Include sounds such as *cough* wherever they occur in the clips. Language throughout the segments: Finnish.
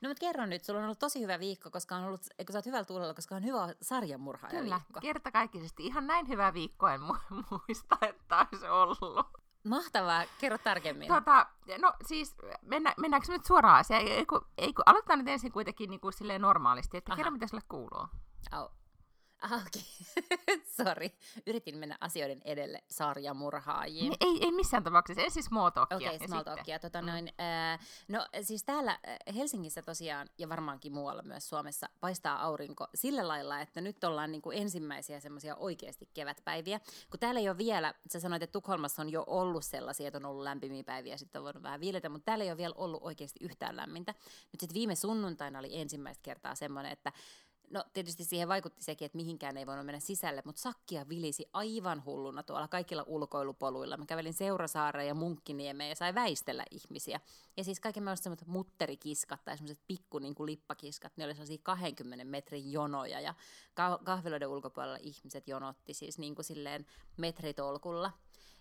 No mutta kerro nyt, sulla on ollut tosi hyvä viikko, koska on ollut, eikö sä oot hyvällä tuulella, koska on hyvä sarjanmurhaaja Kyllä, viikko. kertakaikkisesti. Ihan näin hyvää viikkoa en mu- *laughs* muista, että olisi ollut. Mahtavaa, kerro tarkemmin. Tota, no siis, mennä, mennäänkö nyt suoraan asiaan? Ei, kun, ei, kun, aloitetaan nyt ensin kuitenkin niin kuin silleen normaalisti, että Aha. kerro mitä sulle kuuluu. Au. Ah, okei. *laughs* Sori. Yritin mennä asioiden edelle sarjamurhaajiin. Niin, ei, ei missään tapauksessa, small talkia. Okei, okay, small talkia. Tota, noin, ää, no siis täällä ää, Helsingissä tosiaan, ja varmaankin muualla myös Suomessa, paistaa aurinko sillä lailla, että nyt ollaan niin kuin ensimmäisiä semmoisia oikeasti kevätpäiviä. Kun täällä ei ole vielä, sä sanoit, että Tukholmassa on jo ollut sellaisia, että on ollut lämpimiä päiviä, sitten on voinut vähän viiletä, mutta täällä ei ole vielä ollut oikeasti yhtään lämmintä. Nyt sitten viime sunnuntaina oli ensimmäistä kertaa semmoinen, että No tietysti siihen vaikutti sekin, että mihinkään ei voinut mennä sisälle, mutta sakkia vilisi aivan hulluna tuolla kaikilla ulkoilupoluilla. Mä kävelin Seurasaareen ja Munkkiniemeen ja sai väistellä ihmisiä. Ja siis kaiken mä semmoiset mutterikiskat tai semmoiset pikku niin kuin lippakiskat, ne oli sellaisia 20 metrin jonoja ja ka- kahviloiden ulkopuolella ihmiset jonotti siis niin kuin silleen metritolkulla.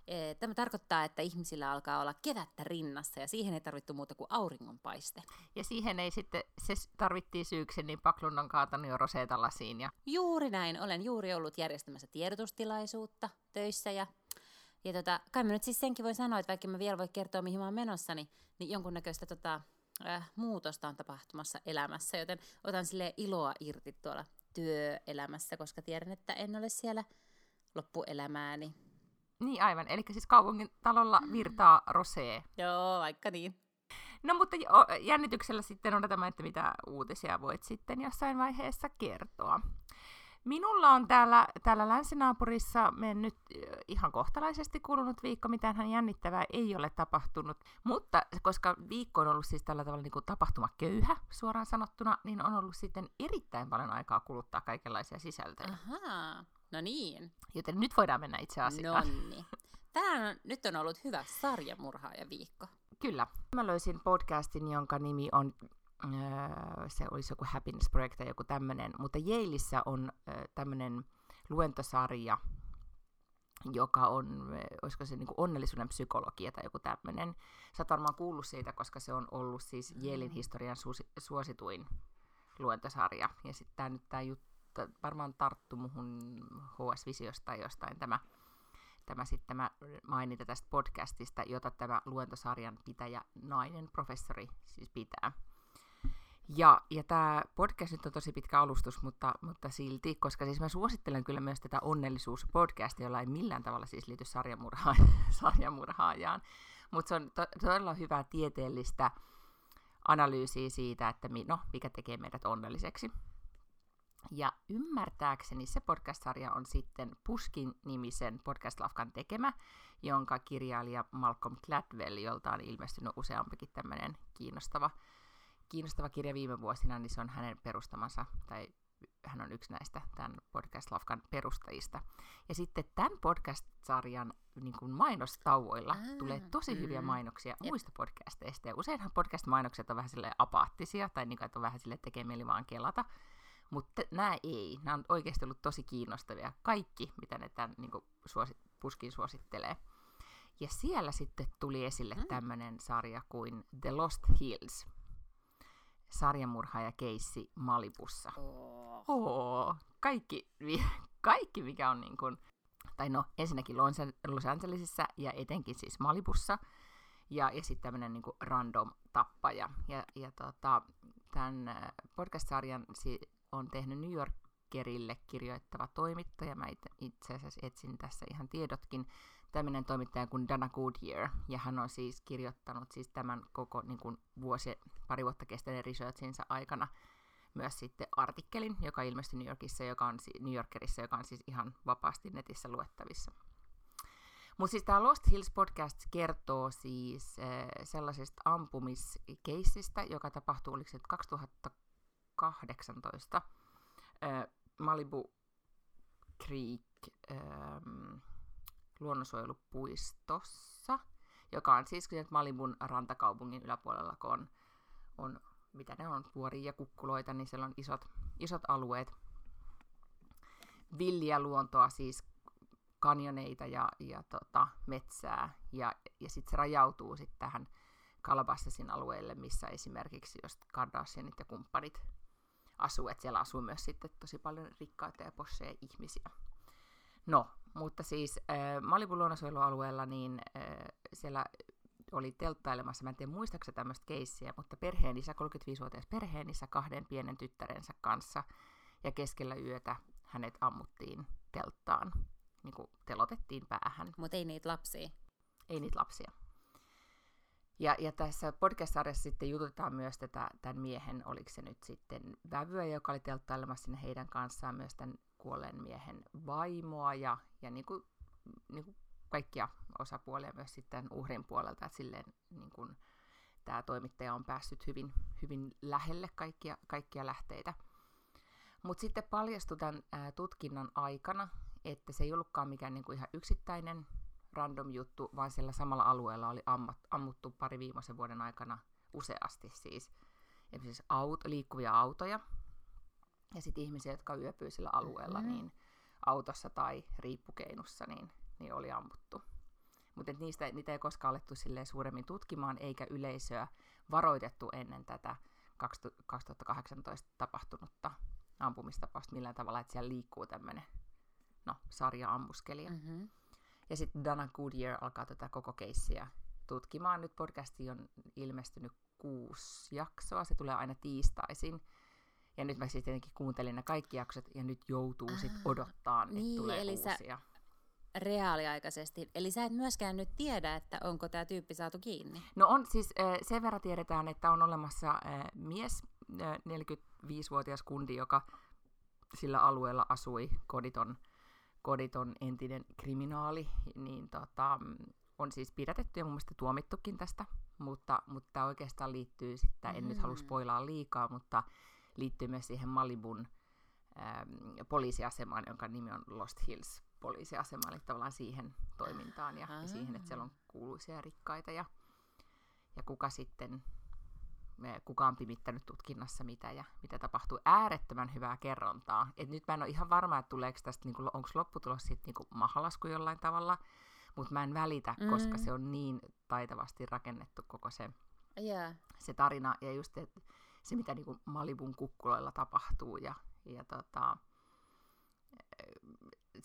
Eh, Tämä tarkoittaa, että ihmisillä alkaa olla kevättä rinnassa ja siihen ei tarvittu muuta kuin auringonpaiste. Ja siihen ei sitten, se tarvittiin syyksi, niin Paklun on kaatanut jo roseeta lasiin. Ja... Juuri näin. Olen juuri ollut järjestämässä tiedotustilaisuutta töissä ja, ja tota, kai mä nyt siis senkin voi sanoa, että vaikka mä vielä voi kertoa, mihin mä oon menossa, niin, niin jonkunnäköistä tota, äh, muutosta on tapahtumassa elämässä, joten otan sille iloa irti tuolla työelämässä, koska tiedän, että en ole siellä loppuelämääni. Niin aivan, eli siis kaupungin talolla virtaa rosee. Joo, vaikka niin. No mutta jännityksellä sitten odotamme, että mitä uutisia voit sitten jossain vaiheessa kertoa. Minulla on täällä, täällä länsinaapurissa mennyt ihan kohtalaisesti kulunut viikko, mitään hän jännittävää ei ole tapahtunut. Mutta koska viikko on ollut siis tällä tavalla niin kuin tapahtumaköyhä suoraan sanottuna, niin on ollut sitten erittäin paljon aikaa kuluttaa kaikenlaisia sisältöjä. Ahaa, no niin. Joten nyt voidaan mennä itse asiaan. Nonni. Tämä on, nyt on ollut hyvä sarjamurhaaja viikko. Kyllä. Mä löysin podcastin, jonka nimi on, öö, se olisi joku Happiness Project tai joku tämmöinen, mutta Yaleissa on öö, tämmöinen luentosarja, joka on, öö, olisiko se niinku onnellisuuden psykologia tai joku tämmöinen. Sä oot varmaan kuullut siitä, koska se on ollut siis Yalein historian suosi, suosituin luentosarja. Ja sitten tää nyt tää juttu varmaan tarttu muhun HS-visiosta tai jostain tämä tämä sitten tämä mainita tästä podcastista, jota tämä luentosarjan pitäjä nainen, professori siis pitää. Ja, ja tämä podcast nyt on tosi pitkä alustus, mutta, mutta silti, koska siis mä suosittelen kyllä myös tätä onnellisuuspodcastia, jolla ei millään tavalla siis liity sarjamurhaan, *laughs* sarjamurhaajaan. Mutta se on to, todella hyvää tieteellistä analyysiä siitä, että mi, no, mikä tekee meidät onnelliseksi. Ja ymmärtääkseni se podcast-sarja on sitten Puskin nimisen podcast-lafkan tekemä, jonka kirjailija Malcolm Gladwell, jolta on ilmestynyt useampikin tämmöinen kiinnostava, kiinnostava kirja viime vuosina, niin se on hänen perustamansa, tai hän on yksi näistä tämän podcast-lafkan perustajista. Ja sitten tämän podcast-sarjan niin kuin mainostauoilla Ah, tulee tosi hyviä mm. mainoksia Jep. muista podcasteista. Ja useinhan podcast-mainokset on vähän sille apaattisia, tai niin kuin, että on vähän sille tekee mieli vaan kelata. Mutta nämä ei. Nämä on oikeasti ollut tosi kiinnostavia. Kaikki, mitä ne tämän niin kuin, suosi, puskin suosittelee. Ja siellä sitten tuli esille Mm. tämmöinen sarja kuin The Lost Hills. Sarjamurhaaja keissi Malibussa. Oh. Oo, kaikki, kaikki mikä on niin kuin, tai no ensinnäkin Los- Los Angelesissa ja etenkin siis Malibussa. Ja, ja sitten tämmöinen niin random tappaja. Ja, ja tota, tämän äh, podcast-sarjan si- on tehnyt New Yorkerille kirjoittava toimittaja. Mä it- itse asiassa etsin tässä ihan tiedotkin. Tämmöinen toimittaja kuin Dana Goodyear. Ja hän on siis kirjoittanut siis tämän koko niin kuin vuosi, pari vuotta kestäneen researchinsa aikana myös sitten artikkelin, joka ilmestyi New Yorkissa, joka on, New Yorkerissa, joka on siis ihan vapaasti netissä luettavissa. Mutta siis tämä Lost Hills podcast kertoo siis äh, sellaisesta ampumiskeissistä, joka tapahtui, oliko se nyt 2018 äh, Malibu Creek ähm, luonnonsuojelupuistossa, joka on siis Malibun rantakaupungin yläpuolella, kun on, on mitä ne on, vuoria ja kukkuloita, niin siellä on isot, isot alueet. Villiä luontoa, siis kanjoneita ja, ja tota, metsää, ja, ja sitten se rajautuu sitten tähän Calabassasin alueelle, missä esimerkiksi just Kardashianit ja kumppanit asuu, että siellä asuu myös sitten tosi paljon rikkaita ja posseja ihmisiä. No, mutta siis äh, Malibun luonnonsuojelualueella, niin äh, siellä oli telttailemassa, mä en tiedä muistaakseni tämmöistä keissiä, mutta perheenisä, 35-vuotias perheenisä kahden pienen tyttärensä kanssa, ja keskellä yötä hänet ammuttiin telttaan, niin kuin telotettiin päähän. Mutta ei niitä lapsia. Ei niitä lapsia. Ja, ja tässä podcast-sarjassa sitten jututetaan myös tätä, tämän miehen, oliko se nyt sitten vävyä, joka oli telttailemassa sinne heidän kanssaan, myös tämän kuolleen miehen vaimoa ja, ja niin kuin, niin kuin kaikkia osapuolia myös sitten uhrin puolelta, että silleen niin kuin, tämä toimittaja on päässyt hyvin, hyvin lähelle kaikkia, kaikkia lähteitä. Mutta sitten paljastui tämän ää, tutkinnan aikana, että se ei ollutkaan mikään niin kuin ihan yksittäinen random juttu, vaan siellä samalla alueella oli ammat, ammuttu pari viimeisen vuoden aikana useasti siis. Esimerkiksi auto, liikkuvia autoja ja sitten ihmisiä, jotka yöpyy sillä alueella, mm-hmm. niin autossa tai riippukeinussa, niin, niin oli ammuttu. Mutta niistä niitä ei koskaan alettu suuremmin tutkimaan, eikä yleisöä varoitettu ennen tätä 2018 tapahtunutta ampumistapausta millään tavalla, että siellä liikkuu tämmöinen no, sarja-ammuskelija. Mm-hmm. Ja sitten Dana Goodyear alkaa tätä koko keissiä tutkimaan. Nyt podcasti on ilmestynyt kuusi jaksoa, se tulee aina tiistaisin. Ja nyt mä siis tietenkin kuuntelin ne kaikki jaksot, ja nyt joutuu sit ah, odottaa, että niin, tulee eli uusia. Sä reaaliaikaisesti. Eli sä et myöskään nyt tiedä, että onko tämä tyyppi saatu kiinni. No on siis, sen verran tiedetään, että on olemassa mies, 45-vuotias kundi, joka sillä alueella asui koditon koditon entinen kriminaali, niin tota, on siis pidätetty ja mun mielestä tuomittukin tästä, mutta, mutta oikeastaan liittyy sitten, en mm. nyt halua spoilaa liikaa, mutta liittyy myös siihen Malibun ähm, poliisiasemaan, jonka nimi on Lost Hills poliisiasema, eli tavallaan siihen toimintaan ja, ja siihen, että siellä on kuuluisia rikkaita ja, ja kuka sitten kuka on pimittänyt tutkinnassa mitä ja mitä tapahtuu. Äärettömän hyvää kerrontaa. Et nyt mä en ole ihan varma, että tuleeko tästä, niinku, onko lopputulos sitten niinku mahalasku jollain tavalla, mutta mä en välitä, mm. koska se on niin taitavasti rakennettu koko se, yeah. se tarina. Ja just et, se, mitä niinku Malibun kukkuloilla tapahtuu ja, ja tota,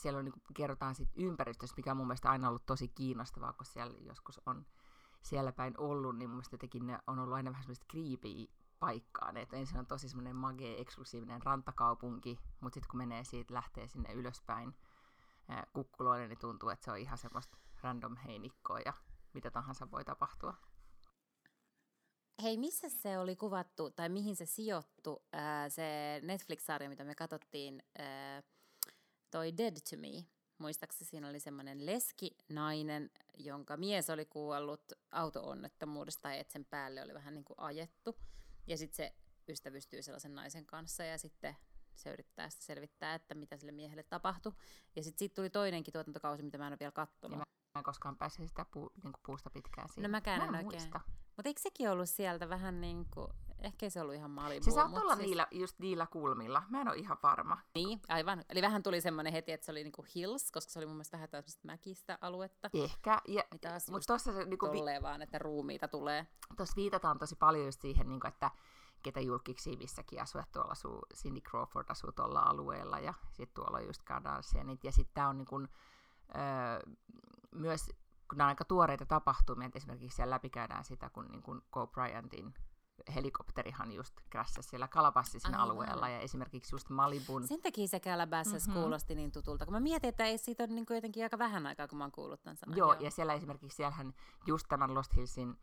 siellä on, niinku, kerrotaan sit ympäristöstä, mikä on mun mielestä aina ollut tosi kiinnostavaa, kun siellä joskus on siellä päin ollut, niin mun mielestä jotenkin ne on ollut aina vähän semmoista creepy paikkaa. Ne, että ensin on tosi semmoinen magee, eksklusiivinen rantakaupunki, mutta sitten kun menee siitä, lähtee sinne ylöspäin ää, kukkuloille, niin tuntuu, että se on ihan semmoista random heinikkoa ja mitä tahansa voi tapahtua. Hei, missä se oli kuvattu, tai mihin se sijoittu, se Netflix-sarja, mitä me katsottiin, toi Dead to Me? Muistaakseni siinä oli semmoinen leski nainen, jonka mies oli kuollut auto-onnettomuudesta tai että sen päälle oli vähän niin kuin ajettu. Ja sitten se ystävystyy sellaisen naisen kanssa ja sitten se yrittää sitä selvittää, että mitä sille miehelle tapahtui. Ja sitten siitä tuli toinenkin tuotantokausi, mitä mä en ole vielä kattonut. Niin mä en koskaan päässyt sitä puu, niin puusta pitkään siihen. No mäkään mä en, en oikein. Muista. Mutta eikö sekin ollut sieltä vähän niin kuin Ehkä se ollut ihan Malibu. Se saattoi olla siis... niillä, just niillä kulmilla. Mä en ole ihan varma. Niin, aivan. Eli vähän tuli semmoinen heti, että se oli niinku hills, koska se oli mun mielestä vähän tämmöistä mäkistä aluetta. Ehkä. Ja, mutta tuossa se niinku... Tolleen vaan, että ruumiita tulee. Tuossa viitataan tosi paljon just siihen, niinku, että ketä julkiksi missäkin asuu, että tuolla asuu Cindy Crawford asuu tuolla alueella ja sitten tuolla on just Kardashianit ja sitten tämä on niin kuin, öö, myös kun nämä on aika tuoreita tapahtumia, että esimerkiksi siellä läpikäydään sitä, kun niin kuin Go Bryantin helikopterihan just krässäsi siellä Calabassin alueella ja esimerkiksi just Malibun. Sen takia se Calabasas mm-hmm. kuulosti niin tutulta, kun mä mietin, että ei siitä ole niin kuin jotenkin aika vähän aikaa, kun mä oon kuullut tämän sanan. Joo, Joo, ja siellä esimerkiksi siellähän just tämän Lost Hillsin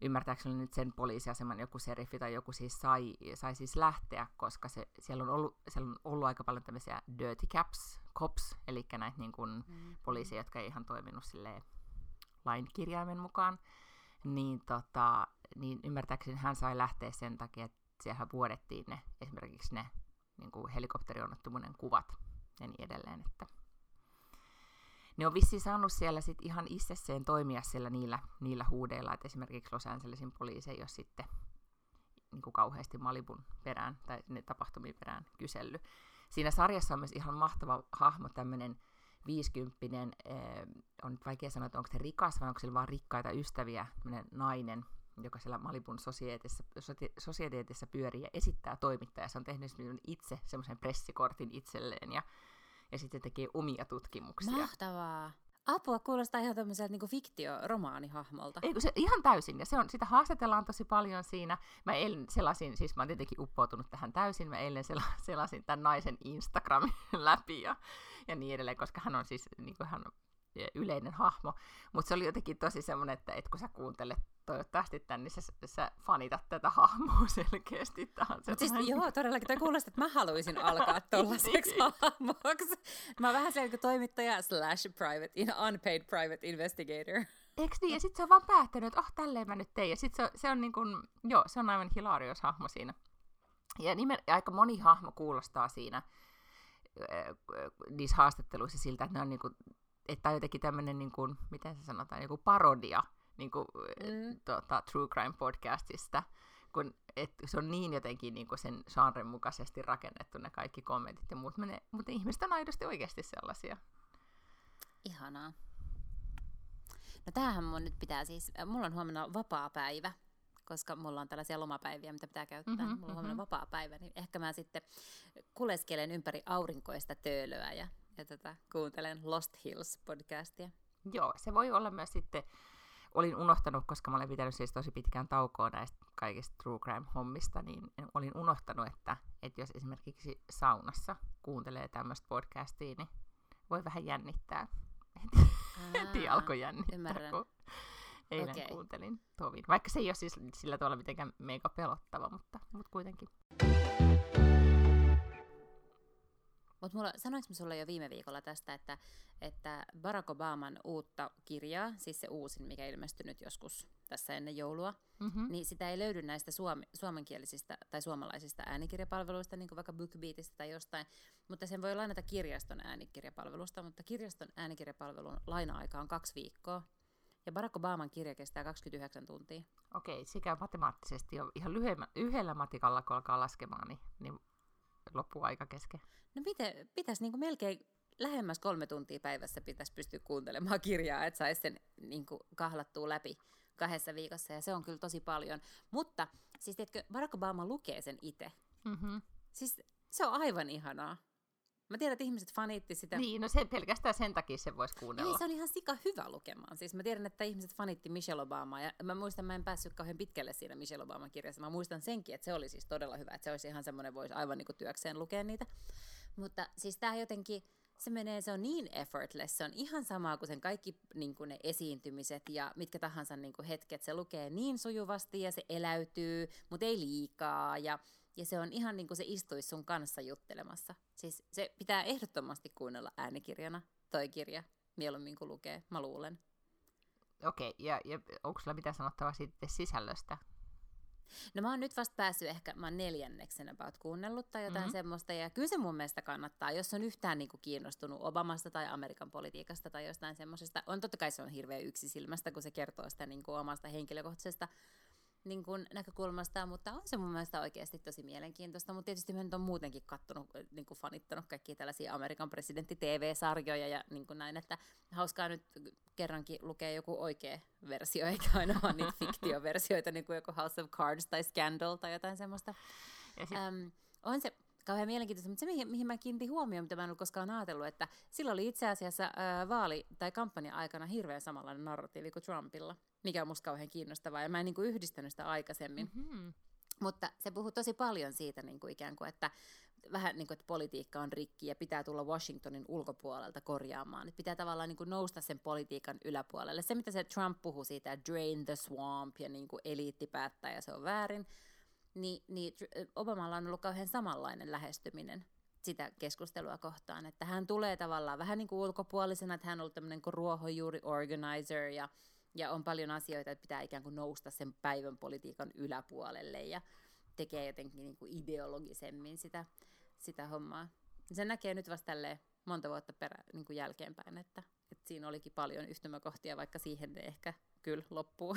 ymmärtääkseni nyt sen poliisiaseman joku seriffi tai joku siis sai, sai siis lähteä, koska se, siellä, on ollut, siellä on ollut aika paljon tämmöisiä dirty caps, cops, eli näitä niin kuin mm-hmm. poliisia, jotka ei ihan toiminut silleen lainkirjaimen mukaan, niin tota, niin ymmärtääkseni hän sai lähteä sen takia, että siellä vuodettiin ne, esimerkiksi ne niin kuin helikopterionnettomuuden kuvat ja niin edelleen. Että ne on vissiin saanut siellä sit ihan itsesseen toimia siellä niillä, niillä huudeilla, että esimerkiksi Los Angelesin poliisi ei ole sitten niin kuin kauheasti Malibun perään tai ne tapahtumien perään kysellyt. Siinä sarjassa on myös ihan mahtava hahmo, tämmöinen viisikymppinen, eh, on nyt vaikea sanoa, että onko se rikas vai onko se vaan rikkaita ystäviä, nainen, joka siellä Malibun sosieteetissa pyörii ja esittää toimittajaa. Se on tehnyt itse semmoisen pressikortin itselleen ja, ja sitten tekee omia tutkimuksia. Mahtavaa! Apua kuulostaa ihan tämmöiseltä niin fiktioromaanihahmolta. Eikö se ihan täysin, ja se on, sitä haastatellaan tosi paljon siinä. Mä eilen selasin, siis mä oon tietenkin uppoutunut tähän täysin, mä eilen *laughs* selasin tämän naisen Instagramin *laughs* läpi ja, ja niin edelleen, koska hän on siis, niin kuin hän yleinen hahmo, mutta se oli jotenkin tosi semmoinen, että et kun sä kuuntelet toivottavasti tämän, niin sä, sä fanitat tätä hahmoa *laughs* selkeästi. Mutta siis, joo, todellakin toi kuulostaa, että mä haluaisin alkaa *laughs* tuollaiseksi niin. hahmoksi. Mä oon vähän se toimittaja slash private, unpaid private investigator. Eikö niin? Ja sitten se on vaan päättänyt, että oh, tälleen mä nyt tein. Ja sitten se, se on niin kuin, joo, se on aivan hilarious hahmo siinä. Ja, nimen, aika moni hahmo kuulostaa siinä niissä haastatteluissa siltä, että ne on niin kuin että on jotenkin tämmöinen, niin kuin, miten se sanotaan, joku parodia niin kuin, mm. tuota, True Crime podcastista, kun et, se on niin jotenkin niin kuin sen genren mukaisesti rakennettu ne kaikki kommentit ja muut, ne, mutta ihmiset on aidosti oikeasti sellaisia. Ihanaa. No tämähän mun nyt pitää siis, mulla on huomenna vapaa päivä, koska mulla on tällaisia lomapäiviä, mitä pitää käyttää. Mm-hmm, mulla on huomenna mm-hmm. vapaa päivä, niin ehkä mä sitten kuleskelen ympäri aurinkoista töölöä ja ja tätä kuuntelen Lost Hills-podcastia. Joo, se voi olla myös sitten, olin unohtanut, koska mä olen pitänyt siis tosi pitkään taukoa näistä kaikista True Crime-hommista, niin olin unohtanut, että, että jos esimerkiksi saunassa kuuntelee tämmöistä podcastia, niin voi vähän jännittää. Heti alkoi jännittää, ymmärrän. kun eilen okay. kuuntelin tovin. Vaikka se ei ole siis sillä tavalla mitenkään mega pelottava, mutta, mutta kuitenkin. Mutta mulla, sanoinko mä sulle jo viime viikolla tästä, että, että Barack Obaman uutta kirjaa, siis se uusin, mikä ilmestyi nyt joskus tässä ennen joulua, mm-hmm. niin sitä ei löydy näistä suom- suomenkielisistä tai suomalaisista äänikirjapalveluista, niin kuin vaikka BookBeatista tai jostain, mutta sen voi lainata kirjaston äänikirjapalvelusta, mutta kirjaston äänikirjapalvelun laina-aika on kaksi viikkoa, ja Barack Obaman kirja kestää 29 tuntia. Okei, sikä matemaattisesti jo ihan lyhyellä, yhdellä matikalla, kun alkaa laskemaan, niin, niin loppuu aika kesken. No miten, pitäisi niin melkein lähemmäs kolme tuntia päivässä pitäisi pystyä kuuntelemaan kirjaa, että saisi sen niin kuin kahlattua läpi kahdessa viikossa, ja se on kyllä tosi paljon. Mutta siis tiedätkö, Barack Obama lukee sen itse. Mm-hmm. Siis se on aivan ihanaa. Mä tiedän, että ihmiset fanitti sitä. Niin, no se, pelkästään sen takia se voisi kuunnella. Ei, se on ihan sika hyvä lukemaan. Siis mä tiedän, että ihmiset fanitti Michelle Obamaa, ja mä muistan, mä en päässyt kauhean pitkälle siinä Michelle Obaman kirjassa. Mä muistan senkin, että se oli siis todella hyvä, että se olisi ihan semmoinen, voisi aivan niin kuin työkseen lukea niitä. Mutta siis tää jotenkin, se menee, se on niin effortless, se on ihan sama kuin sen kaikki niin kuin ne esiintymiset ja mitkä tahansa niin kuin hetket, se lukee niin sujuvasti ja se eläytyy, mutta ei liikaa ja ja se on ihan niin kuin se istuisi sun kanssa juttelemassa. Siis se pitää ehdottomasti kuunnella äänikirjana, toi kirja, mieluummin kuin lukee, mä luulen. Okei, okay, ja, ja onko sulla mitään sanottavaa sitten sisällöstä? No mä oon nyt vasta päässyt ehkä, mä oon neljänneksen about kuunnellut tai jotain mm-hmm. semmoista, ja kyllä se mun mielestä kannattaa, jos on yhtään niin kuin kiinnostunut Obamasta tai Amerikan politiikasta tai jostain semmoisesta. On totta kai se on hirveän yksisilmästä, kun se kertoo sitä niin kuin omasta henkilökohtaisesta niin kuin näkökulmasta, mutta on se mun mielestä oikeasti tosi mielenkiintoista, mutta tietysti mä nyt on muutenkin kattonut, niin kuin fanittanut kaikkia tällaisia Amerikan presidentti TV-sarjoja ja niin kuin näin, että hauskaa nyt kerrankin lukea joku oikea versio, eikä aina vaan niitä *laughs* fiktioversioita, niin kuin joku House of Cards tai Scandal tai jotain semmoista. Um, on se, kauhean mielenkiintoista, mutta se, mihin, mihin mä kiinnitin huomioon, mitä mä en ollut koskaan ajatellut, että sillä oli itse asiassa ää, vaali- tai kampanja-aikana hirveän samanlainen narratiivi kuin Trumpilla, mikä on musta kauhean kiinnostavaa, ja mä en niin kuin yhdistänyt sitä aikaisemmin. Mm-hmm. Mutta se puhuu tosi paljon siitä niin kuin ikään kuin, että vähän niin kuin, että politiikka on rikki ja pitää tulla Washingtonin ulkopuolelta korjaamaan. Että pitää tavallaan niin kuin nousta sen politiikan yläpuolelle. Se, mitä se Trump puhuu siitä, että drain the swamp ja niin kuin eliitti päättää ja se on väärin, niin, niin Obamalla on ollut kauhean samanlainen lähestyminen sitä keskustelua kohtaan, että hän tulee tavallaan vähän niin kuin ulkopuolisena, että hän on ollut tämmöinen kuin ruohonjuuri organizer ja, ja on paljon asioita, että pitää ikään kuin nousta sen päivän politiikan yläpuolelle ja, tekee jotenkin niin kuin ideologisemmin sitä, sitä hommaa. Se näkee nyt vasta tälleen monta vuotta perä, niin kuin jälkeenpäin, että, että siinä olikin paljon yhtymäkohtia, vaikka siihen ne ehkä kyllä loppuu.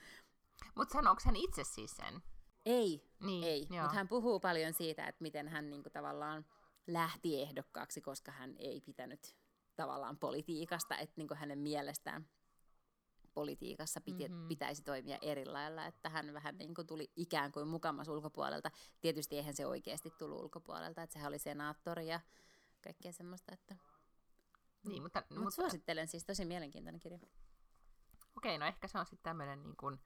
*laughs* Mutta sanooko hän itse siis sen? Ei, Niin, ei. Mutta hän puhuu paljon siitä, että miten hän niin kuin, tavallaan lähti ehdokkaaksi, koska hän ei pitänyt tavallaan politiikasta, että niin kuin hänen mielestään politiikassa piti, Mhm. mm-hmm. pitäisi toimia eri lailla, että hän vähän niin kuin tuli ikään kuin mukamas ulkopuolelta. Tietysti eihän se oikeasti tullut ulkopuolelta, että sehän oli senaattori ja kaikkea semmoista, että... Niin, mutta, Mutta Mut suosittelen siis, tosi mielenkiintoinen kirja. Okei, no ehkä se on sitten tämmöinen, niin kun,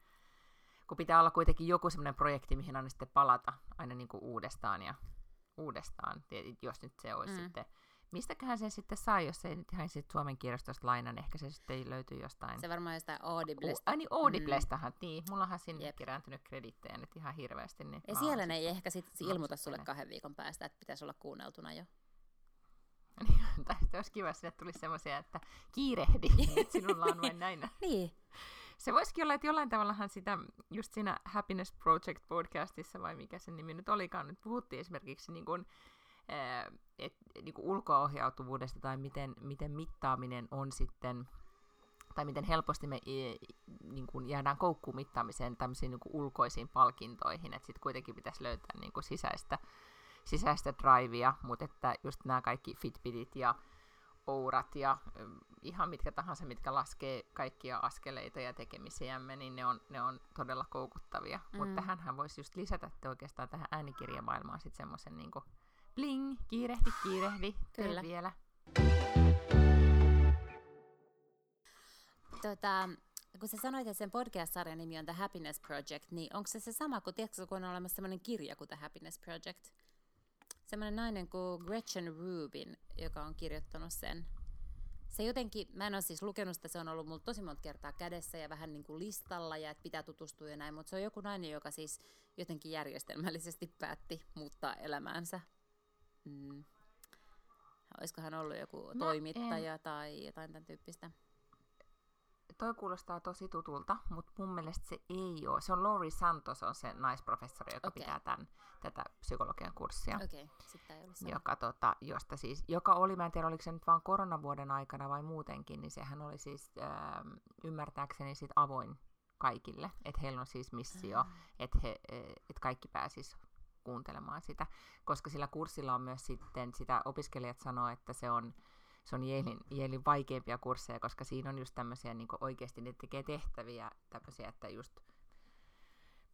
kun pitää olla kuitenkin joku semmoinen projekti, mihin aina sitten palata aina niin kuin uudestaan ja uudestaan, jos nyt se olisi mm. sitten. Mistäköhän sen sitten saa, jos ei nyt ihan sitten Suomen kirjastosta lainan, ehkä se sitten löytyy jostain. Se varmaan jostain Audiblesta. Ai niin, Audiblestahan, mm. niin. Mullahan sinne Jep. kerääntynyt kredittejä nyt ihan hirveästi. Niin Ja siellä ne ei ehkä sit ilmoita sulle kahden viikon päästä, että pitäisi olla kuunneltuna jo. *laughs* Niin, tai sitten olisi kiva, jos sinne tulisi semmoisia, että kiirehdi, *laughs* että sinulla on vain näin. *laughs* Niin, Se voisikin olla, että jollain tavallahan sitä, just siinä Happiness Project podcastissa, vai mikä sen nimi nyt olikaan, nyt puhuttiin esimerkiksi niin kuin, et, niin kuin ulkoohjautuvuudesta tai miten, miten mittaaminen on sitten, tai miten helposti me niin kuin jäädään koukkuun mittaamiseen tämmöisiin niin kuin ulkoisiin palkintoihin, että sitten kuitenkin pitäisi löytää niin kuin sisäistä, sisäistä drivea, mutta että just nämä kaikki Fitbitit ja ourat ja ihan mitkä tahansa, mitkä laskee kaikkia askeleita ja tekemisiämme, niin ne on, ne on todella koukuttavia. Mm. Mutta tähänhän voisi just lisätä että oikeastaan tähän äänikirjamaailmaan sitten semmoisen niin bling, kiirehdi, kiirehdi, tee Kyllä. vielä. tota, kun sä sanoit, että sen podcast-sarjan nimi on The Happiness Project, niin onko se se sama kuin, tiedätkö, kun on olemassa sellainen kirja kuin The Happiness Project? Semmoinen nainen kuin Gretchen Rubin, joka on kirjoittanut sen. Se jotenkin, mä en ole siis lukenut sitä, se on ollut mulla tosi monta kertaa kädessä ja vähän niin kuin listalla ja että pitää tutustua ja näin, mutta se on joku nainen, joka siis jotenkin järjestelmällisesti päätti muuttaa elämäänsä. Mm. Olisiko hän ollut joku No, toimittaja tai jotain tämän tyyppistä? Toi kuulostaa tosi tutulta, mutta mun mielestä se ei ole. Se on Laurie Santos, on se naisprofessori, joka Okei. pitää tämän, tätä psykologian kurssia. Okei, okay, sitten ei joka, tota, josta siis, joka oli, mä en tiedä oliko se nyt vaan koronavuoden aikana vai muutenkin, niin sehän oli siis ähm, ymmärtääkseni sit avoin kaikille, että heillä on siis missio, Ah. että he, et kaikki pääsis kuuntelemaan sitä, koska sillä kurssilla on myös sitten, sitä opiskelijat sanoo, että se on, se on Yalein, Yalein vaikeimpia kursseja, koska siinä on just tämmöisiä niin oikeasti ne tekee tehtäviä, tämmöisiä, että just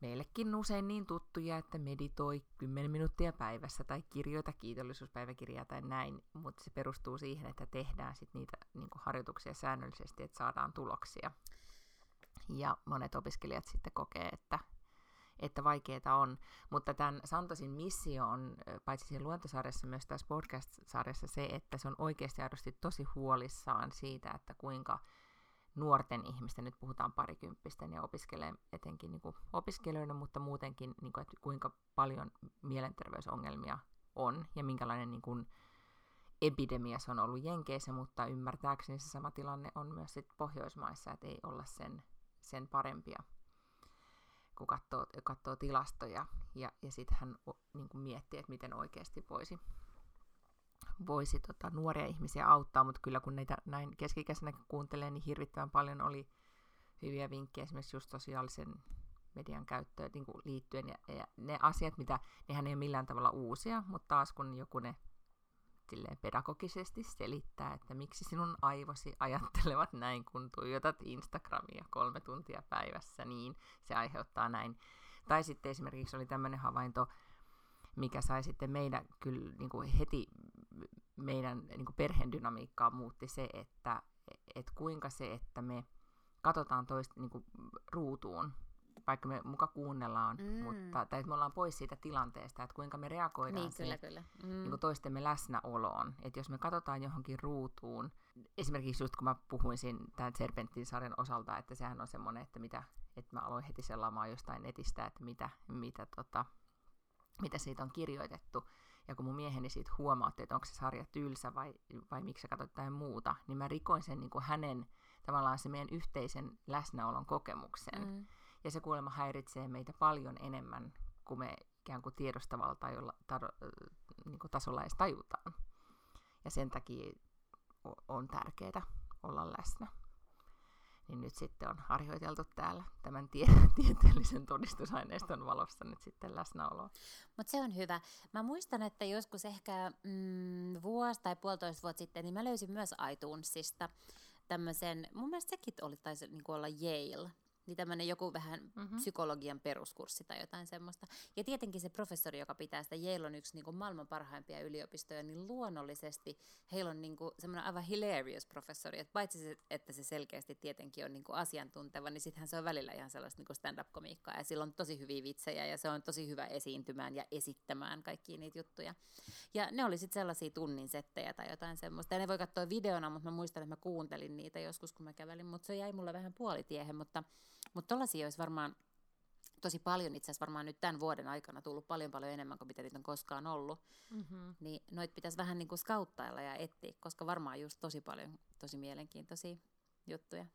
meillekin usein niin tuttuja, että meditoi 10 minuuttia päivässä tai kirjoita kiitollisuuspäiväkirjaa tai näin, mutta se perustuu siihen, että tehdään sit niitä niin harjoituksia säännöllisesti, että saadaan tuloksia. Ja monet opiskelijat sitten kokee, että, että vaikeaa on. Mutta tämän Santosin missio on, paitsi siinä luontosarjassa, myös tässä podcast-sarjassa se, että se on oikeasti aidosti tosi huolissaan siitä, että kuinka nuorten ihmisten, nyt puhutaan parikymppisten ja opiskelee etenkin niin opiskelijoiden, mutta muutenkin, niin kuin, että kuinka paljon mielenterveysongelmia on ja minkälainen niin kuin, epidemia se on ollut Jenkeissä, mutta ymmärtääkseni se sama tilanne on myös sit Pohjoismaissa, että ei olla sen, sen parempia, kun katsoo, katsoo tilastoja ja, ja sitten hän niin kuin miettii, että miten oikeasti voisi voisi tota, nuoria ihmisiä auttaa, mutta kyllä kun niitä näin keskikäisenä kuuntelee, niin hirvittävän paljon oli hyviä vinkkejä esimerkiksi just sosiaalisen median käyttöön niin kuin liittyen. Ja, ja ne asiat, mitä, nehän ei ole millään tavalla uusia, mutta taas kun joku ne silleen pedagogisesti selittää, että miksi sinun aivosi ajattelevat näin, kun tuijotat Instagramia kolme tuntia päivässä, niin se aiheuttaa näin. Tai sitten esimerkiksi oli tämmöinen havainto, mikä sai sitten meidän kyllä niin kuin heti meidän niin kuin perheen dynamiikkaa muutti se, että et kuinka se, että me katsotaan toista niin kuin ruutuun, vaikka me muka kuunnellaan, Mm. mutta, tai että me ollaan pois siitä tilanteesta, että kuinka me reagoidaan Niin, kyllä, siihen kyllä. Mm. niin kuin toistemme läsnäoloon. Että jos me katsotaan johonkin ruutuun, esimerkiksi just kun mä puhuin siinä tämän Serpentin-sarjan osalta, että sehän on semmoinen, että, mitä, että mä aloin heti selaamaan jostain netistä, että mitä, mitä, tota, mitä siitä on kirjoitettu. Ja kun mun mieheni siitä huomautti, että onko se sarja tylsä vai, vai miksi sä katsot jotain muuta, niin mä rikoin sen niin kuin hänen tavallaan se meidän yhteisen läsnäolon kokemuksen. Mm. Ja se kuulemma häiritsee meitä paljon enemmän kuin me ikään kuin tiedostavalla tajolla, tar- niin kuin tasolla edes tajutaan. Ja sen takia on tärkeää olla läsnä. Niin nyt sitten on harjoiteltu täällä tämän tie- *laughs* tieteellisen todistusaineiston valossa nyt sitten läsnäoloa. Mutta se on hyvä. Mä muistan, että joskus ehkä mm, vuosi tai puolitoista vuotta sitten, niin mä löysin myös iTunesista tämmöisen, mun mielestä sekin oli, taisi niin olla Yale, niin tämmöinen joku vähän mm-hmm. psykologian peruskurssi tai jotain semmoista. Ja tietenkin se professori, joka pitää sitä, Yale on yksi niin kuin maailman parhaimpia yliopistoja, niin luonnollisesti heillä on niin kuin semmoinen aivan hilarious professori, että paitsi se, että se selkeästi tietenkin on niin kuin asiantunteva, niin sittenhän se on välillä ihan sellaista niin kuin stand-up-komiikkaa ja sillä on tosi hyviä vitsejä ja se on tosi hyvä esiintymään ja esittämään kaikkia niitä juttuja. Ja ne oli sitten sellaisia tunnin settejä tai jotain semmoista. Ja ne voi katsoa videona, mutta mä muistan, että mä kuuntelin niitä joskus, kun mä kävelin, mutta se jäi mulle vähän puolitiehen, mutta mutta tollaisia olisi varmaan tosi paljon, itse asiassa varmaan nyt tämän vuoden aikana tullut paljon paljon enemmän kuin mitä niitä on koskaan ollut. Mm-hmm. Niin noit pitäisi vähän niin kuin skauttailla ja etsiä, koska varmaan just tosi paljon tosi mielenkiintoisia juttuja.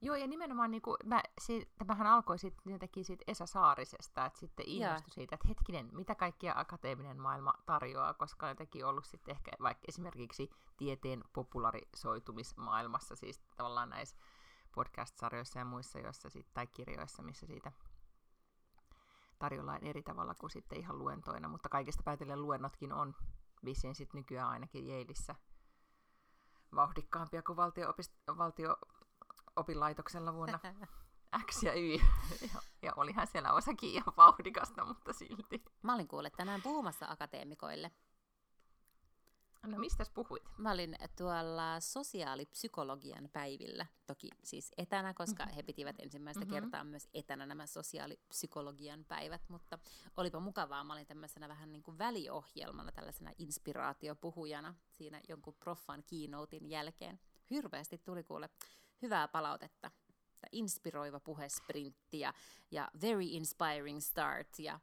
Joo, ja nimenomaan niin kuin, mä, si, tämähän alkoi sitten jotenkin siitä Esa Saarisesta, että sitten innostui siitä, että hetkinen, mitä kaikkia akateeminen maailma tarjoaa, koska on jotenkin ollut sitten ehkä vaikka esimerkiksi tieteen popularisoitumismaailmassa, siis tavallaan näissä podcast-sarjoissa ja muissa, joissa sit, tai kirjoissa, missä siitä tarjollaan eri tavalla kuin sitten ihan luentoina, mutta kaikista päätellen luennotkin on vissiin sit nykyään ainakin Jeilissä vauhdikkaampia kuin valtio-opist- valtio-opilaitoksella vuonna *laughs* X ja Y. *laughs* ja, ja olihan siellä osakin ihan vauhdikasta, mutta silti. Mä olin kuullut tänään puhumassa akateemikoille No mistä puhuit? Mä olin tuolla sosiaalipsykologian päivillä, toki siis etänä, koska mm-hmm. he pitivät ensimmäistä mm-hmm. kertaa myös etänä nämä sosiaalipsykologian päivät, mutta olipa mukavaa. Mä olin tämmöisenä vähän niin kuin väliohjelmana, tällaisena inspiraatiopuhujana siinä jonkun proffan keynotein jälkeen. Hirveästi tuli kuule hyvää palautetta. Inspiroiva puhesprintti ja, ja very inspiring start ja,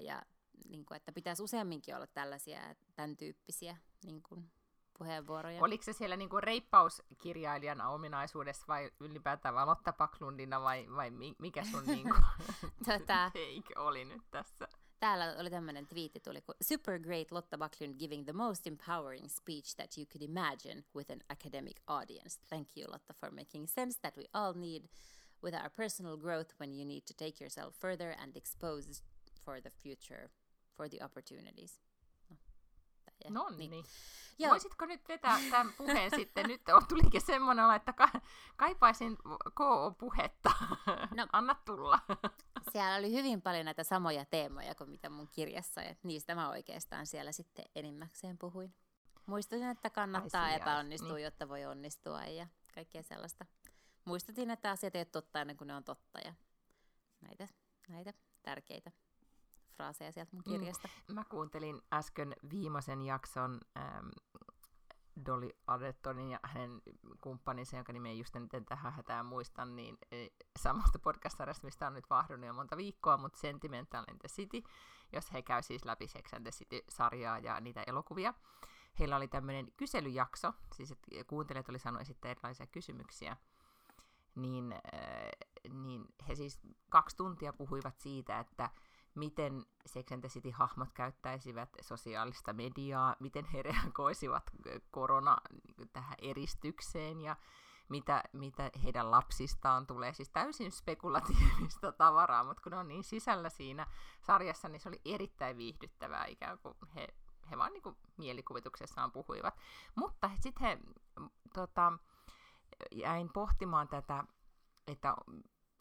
ja niin kuin, että pitäisi useamminkin olla tällaisia tämän tyyppisiä niin kuin, puheenvuoroja. Oliko se siellä niin kuin reippauskirjailijana ominaisuudessa vai ylipäätään vaan Lotta Paklundina vai, vai mikä sun niin kuin, *laughs* tota, take oli nyt tässä? Täällä oli tämmöinen twiitti tuli, kun Super great Lotta Backlund giving the most empowering speech that you could imagine with an academic audience. Thank you Lotta for making sense that we all need with our personal growth when you need to take yourself further and expose for the future for the opportunities. No, niin. niin. Joo. Voisitko nyt vetää tämän puheen *laughs* sitten? Nyt on, tulikin semmoinen että ka- kaipaisin KO-puhetta. No, *laughs* Anna tulla. *laughs* Siellä oli hyvin paljon näitä samoja teemoja kuin mitä mun kirjassa, ja niistä mä oikeastaan siellä sitten enimmäkseen puhuin. Muistutin, että kannattaa Ai, epäonnistua, niin. jotta voi onnistua ja kaikkea sellaista. Muistutin, että asiat ei ole totta ennen kuin ne on totta ja näitä, näitä tärkeitä fraaseja sieltä mun mm. kirjasta. Mm. Mä kuuntelin äsken viimeisen jakson ähm, Dolly Adettonin ja hänen kumppaninsa, jonka nimeä just en tähän hätään muistan, niin e, samasta podcast mistä on nyt vahdunut jo monta viikkoa, mutta Sentimental in the City, jos he käy siis läpi Sex and the City-sarjaa ja niitä elokuvia. Heillä oli tämmöinen kyselyjakso, siis että kuuntelijat oli saanut esittää erilaisia kysymyksiä, niin, äh, niin he siis kaksi tuntia puhuivat siitä, että miten Sex and the City-hahmot käyttäisivät sosiaalista mediaa, miten he reagoisivat korona niin tähän eristykseen ja mitä, mitä heidän lapsistaan tulee. Siis täysin spekulatiivista *laughs* tavaraa, mutta kun ne on niin sisällä siinä sarjassa, niin se oli erittäin viihdyttävää ikään kuin he, he vaan niin kuin mielikuvituksessaan puhuivat. Mutta sitten he tota, jäin pohtimaan tätä, että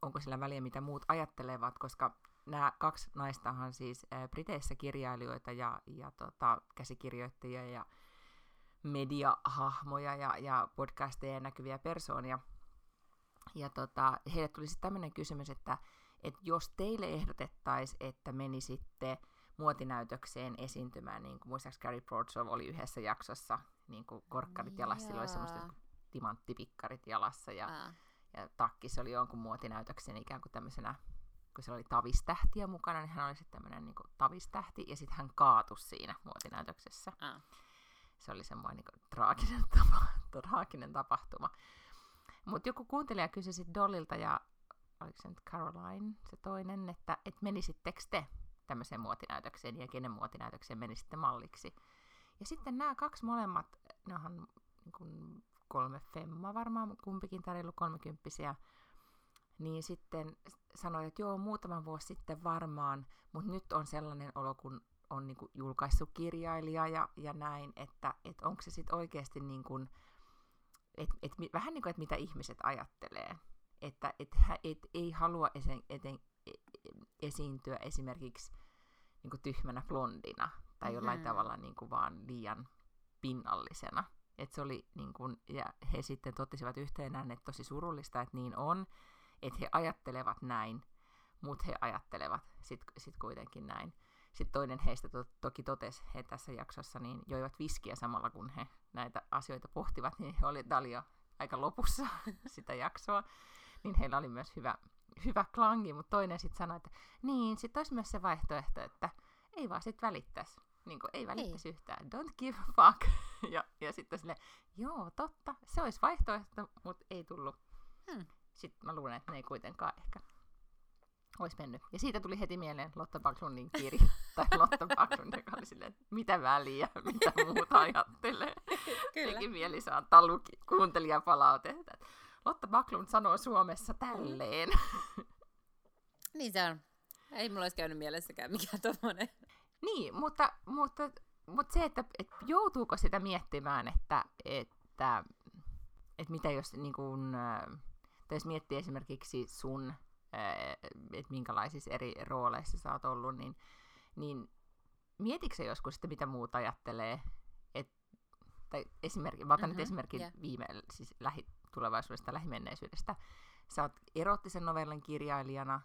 onko sillä väliä, mitä muut ajattelevat, koska nämä kaksi naistahan siis ää, Briteissä kirjailijoita ja, ja tota, käsikirjoittajia ja mediahahmoja ja, ja podcasteja ja näkyviä persoonia. Ja tota, heille tuli sitten tämmöinen kysymys, että, että jos teille ehdotettaisiin, että menisitte muotinäytökseen esiintymään, niin kuin muistaakseni Gary Broadshaw oli yhdessä jaksossa, niin kuin korkkarit jalassa, sillä oli semmoista timanttipikkarit jalassa ja, ja takki, se oli jonkun muotinäytöksen ikään kuin tämmöisenä kun se oli tavistähtiä mukana, niin hän oli sitten tämmöinen niin tavistähti, ja sitten hän kaatui siinä muotinäytöksessä. Ah. Se oli semmoinen niin traaginen, *laughs* tapa, traaginen tapahtuma. Mutta joku kuuntelija kysyi sitten Dollilta, ja oliko se nyt Caroline se toinen, että et menisittekö te tämmöiseen muotinäytökseen ja kenen muotinäytökseen menisitte malliksi. Ja sitten nämä kaksi molemmat, ne onhan niin kuin kolme femma varmaan, kumpikin tarjollu kolmekymppisiä, niin sitten sanoi, että joo, muutaman vuosi sitten varmaan, mutta nyt on sellainen olo, kun on niin kuin julkaissut kirjailija ja, ja näin, että et onko se sitten oikeasti niin kuin, et, et, vähän niin kuin, että mitä ihmiset ajattelee. Että et, et, ei halua esen, eten, e, esiintyä esimerkiksi niin kuin tyhmänä blondina tai jollain mm-hmm. tavalla niin kuin vaan liian pinnallisena. Et se oli, niin kuin, ja he sitten totesivat yhteenään, että tosi surullista, että niin on, että he ajattelevat näin, mutta he ajattelevat sitten sit kuitenkin näin. Sitten toinen heistä to- toki totesi, he tässä jaksossa niin joivat viskiä samalla kun he näitä asioita pohtivat, niin he oli, oli jo aika lopussa *laughs* sitä jaksoa, niin heillä oli myös hyvä, hyvä klangi, mutta toinen sitten sanoi, että niin, sitten olisi myös se vaihtoehto, että ei vaan sitten välittäisi. Niin kuin, ei välittäisi ei. yhtään. Don't give a fuck. *laughs* ja, ja sitten sille, joo, totta, se olisi vaihtoehto, mutta ei tullut. Hmm. Sitten mä luulen, että ne ei kuitenkaan ehkä olisi mennyt. Ja siitä tuli heti mieleen Lotta Backlundin kirja, *laughs* tai Lotta Backlund, joka oli silleen, että mitä väliä, *laughs* mitä muuta ajattelee. *laughs* Kyllä. Teki mieli saattaa luki, kuuntelijapalautetta. Lotta Backlund sanoo Suomessa tälleen. niin se on. Ei mulla olisi käynyt mielessäkään mikään tommonen. Niin, mutta, mutta, mutta se, että, että joutuuko sitä miettimään, että, että, että mitä jos, niin kun, tai jos miettii esimerkiksi sun että minkälaisissa eri rooleissa sä oot ollut, niin, niin mietitkö se joskus, että mitä muut ajattelee? Et, tai esimerkki, mä otan mm-hmm, nyt esimerkin yeah. viime, siis lähitulevaisuudesta, lähimenneisyydestä. Sä oot erottisen novellin kirjailijana,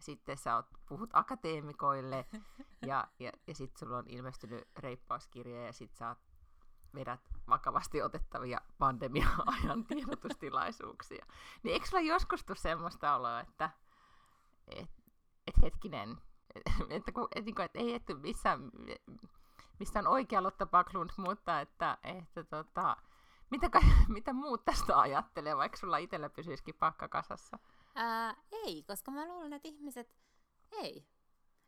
sitten sä oot, puhut akateemikoille, *laughs* ja, ja, ja sitten sulla on ilmestynyt reippauskirja, ja sitten sä oot vedät vakavasti otettavia pandemia-ajan *laughs* tiedotustilaisuuksia. Niin eikö sulla joskus tule semmoista oloa, että et, et hetkinen, *laughs* että, kun, et, niin et ei että missä, missä on oikea Lotta Backlund, mutta että, että tota, mitä, *laughs* mitä muut tästä ajattelee, vaikka sulla itsellä pysyisikin pakka kasassa? Ää, ei, koska mä luulen, että ihmiset, ei.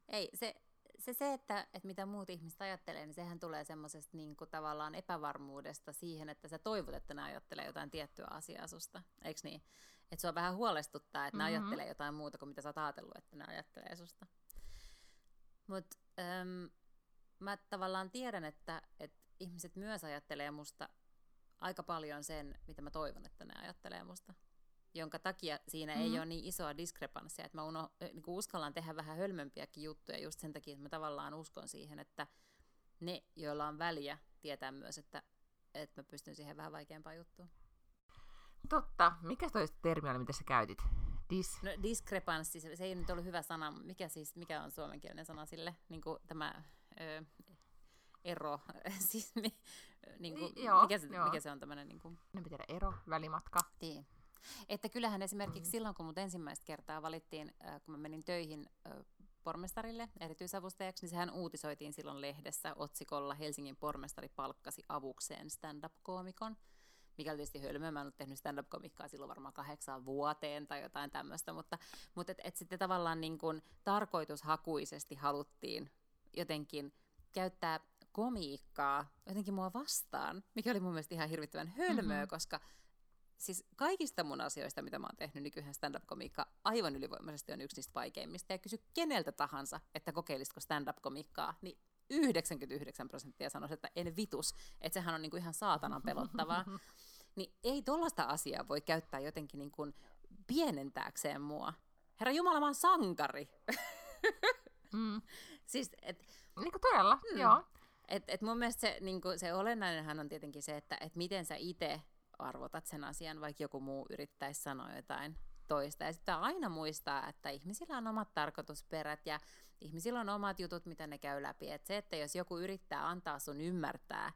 Ei, se, se, se että, että mitä muut ihmiset ajattelee, niin sehän tulee semmoisesta niin kuin, tavallaan epävarmuudesta siihen, että sä toivot, että ne ajattelee jotain tiettyä asiaa susta. Eikö niin? Että se on vähän huolestuttaa, että mm-hmm. ne ajattelee jotain muuta kuin mitä sä oot ajatellut, että ne ajattelee susta. Mutta mä tavallaan tiedän, että, että ihmiset myös ajattelee musta aika paljon sen, mitä mä toivon, että ne ajattelee musta jonka takia siinä mm-hmm. ei ole niin isoa diskrepanssia, että mä uno, niin uskallan tehdä vähän hölmömpiäkin juttuja just sen takia, että mä tavallaan uskon siihen, että ne, joilla on väliä, tietää myös, että, että mä pystyn siihen vähän vaikeampaan juttuun. Totta. Mikä toi termi oli, mitä sä käytit? Dis... No, diskrepanssi, se, ei nyt ollut hyvä sana. Mikä, siis, mikä on suomenkielinen sana sille? Niin kuin tämä ö, ero, *laughs* siis mi, niin kuin, joo, mikä, se, joo. mikä se on tämmöinen? Niin kuin... En tiedä, ero, välimatka. Niin. Että kyllähän esimerkiksi mm. silloin, kun mut ensimmäistä kertaa valittiin, äh, kun mä menin töihin äh, pormestarille erityisavustajaksi, niin sehän uutisoitiin silloin lehdessä otsikolla Helsingin pormestari palkkasi avukseen stand-up-koomikon mikä oli tietysti hölmöä, mä en ollut tehnyt stand-up-komikkaa silloin varmaan kahdeksaan vuoteen tai jotain tämmöistä, mutta, mutta et, et sitten tavallaan niin kuin tarkoitushakuisesti haluttiin jotenkin käyttää komiikkaa jotenkin mua vastaan, mikä oli mun mielestä ihan hirvittävän hölmöä, mm-hmm. koska siis kaikista mun asioista, mitä mä oon tehnyt nykyään stand-up-komiikka, aivan ylivoimaisesti on yksi niistä vaikeimmista. Ja kysy keneltä tahansa, että kokeilisiko stand-up-komiikkaa, niin 99 prosenttia sanoisi, että en vitus, että sehän on niinku ihan saatanan pelottavaa. *laughs* Niin ei tollaista asiaa voi käyttää jotenkin niinku pienentääkseen mua. Herra Jumala, mä oon sankari. *laughs* mm. siis, et, niin kuin todella, mm. joo. Et, et mun mielestä se, niin kuin, se olennainenhan on tietenkin se, että et miten sä itse arvotat sen asian, vaikka joku muu yrittäisi sanoa jotain toista. Ja sitten aina muistaa, että ihmisillä on omat tarkoitusperät ja ihmisillä on omat jutut, mitä ne käy läpi. Et se, että jos joku yrittää antaa sun ymmärtää,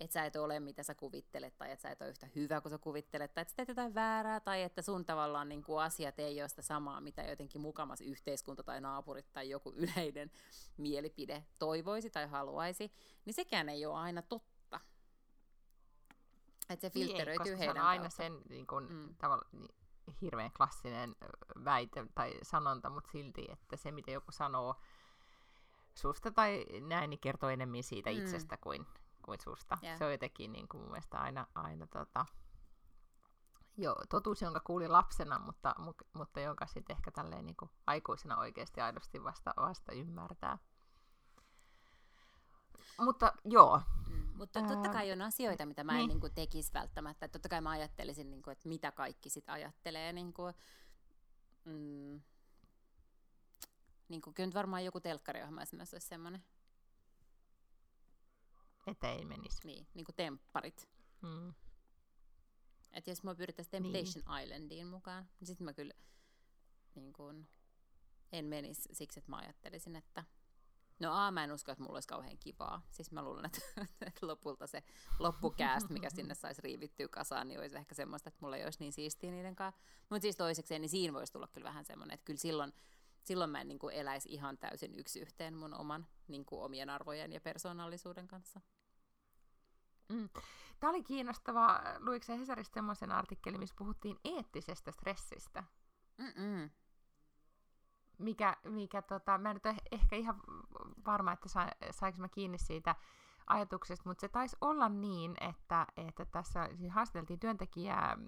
että sä et ole mitä sä kuvittelet, tai että sä et ole yhtä hyvä kuin sä kuvittelet, tai että sä teet jotain väärää, tai että sun tavallaan niin kuin asiat ei ole sitä samaa, mitä jotenkin mukamas yhteiskunta tai naapurit tai joku yleinen mielipide toivoisi tai haluaisi, niin sekään ei ole aina totta että se filtteröityy niin, heidän se on aina sen niin kun, mm. tavalla, niin, hirveän klassinen väite tai sanonta, mutta silti, että se mitä joku sanoo susta tai näin, niin kertoo enemmän siitä mm. itsestä kuin, kuin susta. Yeah. Se on jotenkin niin kuin mun mielestä aina, aina tota, jo, totuus, jonka kuulin lapsena, mutta, mutta jonka sitten ehkä tälleen niin kuin aikuisena oikeasti aidosti vasta, vasta ymmärtää. Mutta joo. Mm, mutta totta kai on asioita, mitä mä en niin. niin kuin, tekisi välttämättä. Totta kai mä ajattelisin, niin kuin, että mitä kaikki sit ajattelee. Niin kuin, mm, niin kuin, kyllä nyt varmaan joku telkkariohjelma esimerkiksi olisi semmoinen. Että ei menisi. Niin, niin kuin tempparit. Mm. Että jos mä pyrittäisiin niin. Temptation niin. Islandiin mukaan, niin sitten mä kyllä niin kuin, en menisi siksi, että mä ajattelisin, että No A, mä en usko, että mulla olisi kauhean kivaa. Siis mä luulen, että, *laughs* että lopulta se loppukääst, mikä sinne saisi riivittyä kasaan, niin olisi ehkä semmoista, että mulla ei olisi niin siistiä niiden kanssa. Mutta siis toisekseen, niin siinä voisi tulla kyllä vähän semmoinen, että kyllä silloin, silloin mä en niin kuin eläisi ihan täysin yksi yhteen mun oman niin kuin omien arvojen ja persoonallisuuden kanssa. Mm. Tämä oli kiinnostavaa. Luiko se Hesarista semmoisen artikkelin, missä puhuttiin eettisestä stressistä? Mm-mm. Mikä, mikä tota, mä en nyt ehkä ihan varma, että sa, sainko mä kiinni siitä ajatuksesta, mutta se taisi olla niin, että, että tässä siis haastateltiin työntekijää,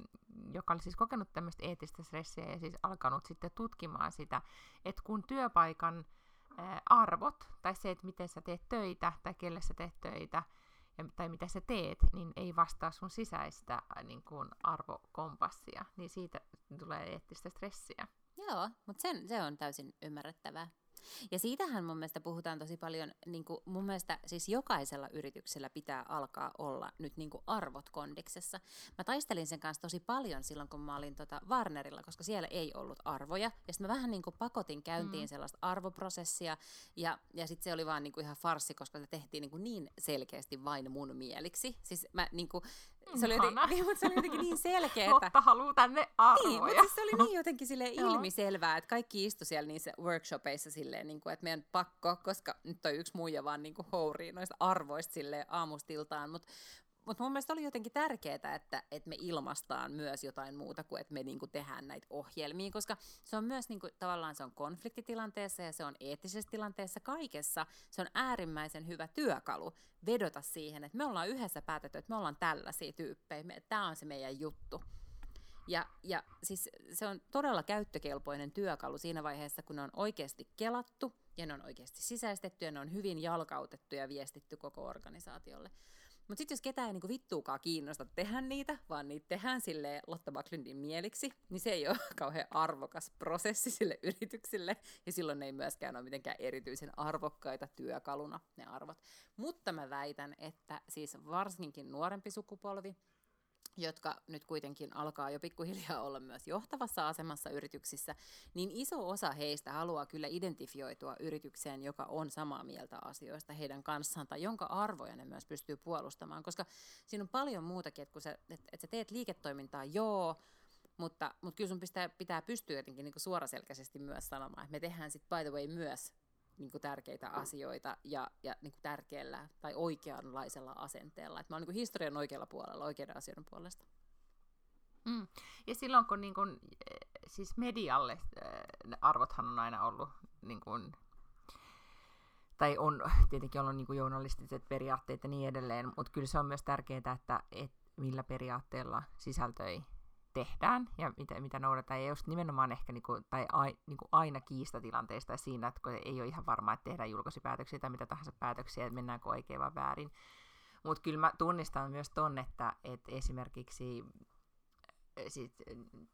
joka oli siis kokenut tämmöistä eettistä stressiä ja siis alkanut sitten tutkimaan sitä, että kun työpaikan arvot, tai se, että miten sä teet töitä, tai kelle sä teet töitä, tai mitä sä teet, niin ei vastaa sun sisäistä niin kuin arvokompassia, niin siitä tulee eettistä stressiä. Joo, mutta sen, se on täysin ymmärrettävää. Ja siitähän mun mielestä puhutaan tosi paljon, niin kuin mun mielestä siis jokaisella yrityksellä pitää alkaa olla nyt niin kuin arvot kondiksessa. Mä taistelin sen kanssa tosi paljon silloin, kun mä olin tota Warnerilla, koska siellä ei ollut arvoja. Ja sitten mä vähän niin kuin pakotin käyntiin mm. sellaista arvoprosessia, ja, ja sitten se oli vaan niin kuin ihan farsi, koska se tehtiin niin, kuin niin selkeästi vain mun mieliksi. Siis mä niin kuin, se oli, jotenkin, niin, mutta se oli jotenkin niin selkeä, että... Lotta haluaa tänne arvoja. Niin, mutta siis se oli niin jotenkin sille *laughs* ilmiselvää, että kaikki istu siellä niissä workshopeissa silleen, niin kuin, että meidän pakko, koska nyt toi yksi muija vaan niin kuin hourii noista arvoista aamustiltaan, mutta mutta mun mielestä oli jotenkin tärkeää, että, että me ilmastaan myös jotain muuta kuin, että me niinku tehdään näitä ohjelmia, koska se on myös niinku, tavallaan se on konfliktitilanteessa ja se on eettisessä tilanteessa kaikessa. Se on äärimmäisen hyvä työkalu vedota siihen, että me ollaan yhdessä päätetty, että me ollaan tällaisia tyyppejä, tämä on se meidän juttu. Ja, ja siis se on todella käyttökelpoinen työkalu siinä vaiheessa, kun ne on oikeasti kelattu ja ne on oikeasti sisäistetty ja ne on hyvin jalkautettu ja viestitty koko organisaatiolle. Mutta sitten jos ketään ei niinku vittuukaan kiinnosta tehdä niitä, vaan niitä tehdään sille Lotta Backlundin mieliksi, niin se ei ole *laughs* kauhean arvokas prosessi sille yrityksille, ja silloin ne ei myöskään ole mitenkään erityisen arvokkaita työkaluna ne arvot. Mutta mä väitän, että siis varsinkin nuorempi sukupolvi, jotka nyt kuitenkin alkaa jo pikkuhiljaa olla myös johtavassa asemassa yrityksissä, niin iso osa heistä haluaa kyllä identifioitua yritykseen, joka on samaa mieltä asioista heidän kanssaan, tai jonka arvoja ne myös pystyy puolustamaan, koska siinä on paljon muutakin, että kun sä, että, että sä teet liiketoimintaa, joo, mutta, mutta kyllä sun pitää, pitää pystyä jotenkin niin suoraselkäisesti myös sanomaan, että me tehdään sitten by the way myös niin kuin tärkeitä asioita ja, ja niin kuin tärkeällä tai oikeanlaisella asenteella. Että mä oon niin kuin historian oikealla puolella, oikeiden asioiden puolesta. Mm. Ja silloin kun niin kun, siis medialle äh, arvothan on aina ollut niin kun, tai on tietenkin ollut niin journalistiset periaatteet ja niin edelleen, mutta kyllä se on myös tärkeää, että, että millä periaatteella sisältö ei tehdään ja mitä, mitä noudataan. Ja just nimenomaan ehkä niinku, tai ai, niinku aina kiistatilanteista siinä, että kun ei ole ihan varmaa, että tehdään julkaisupäätöksiä tai mitä tahansa päätöksiä, että mennäänkö oikein vai väärin. Mutta kyllä mä tunnistan myös ton, että, että esimerkiksi eh, sit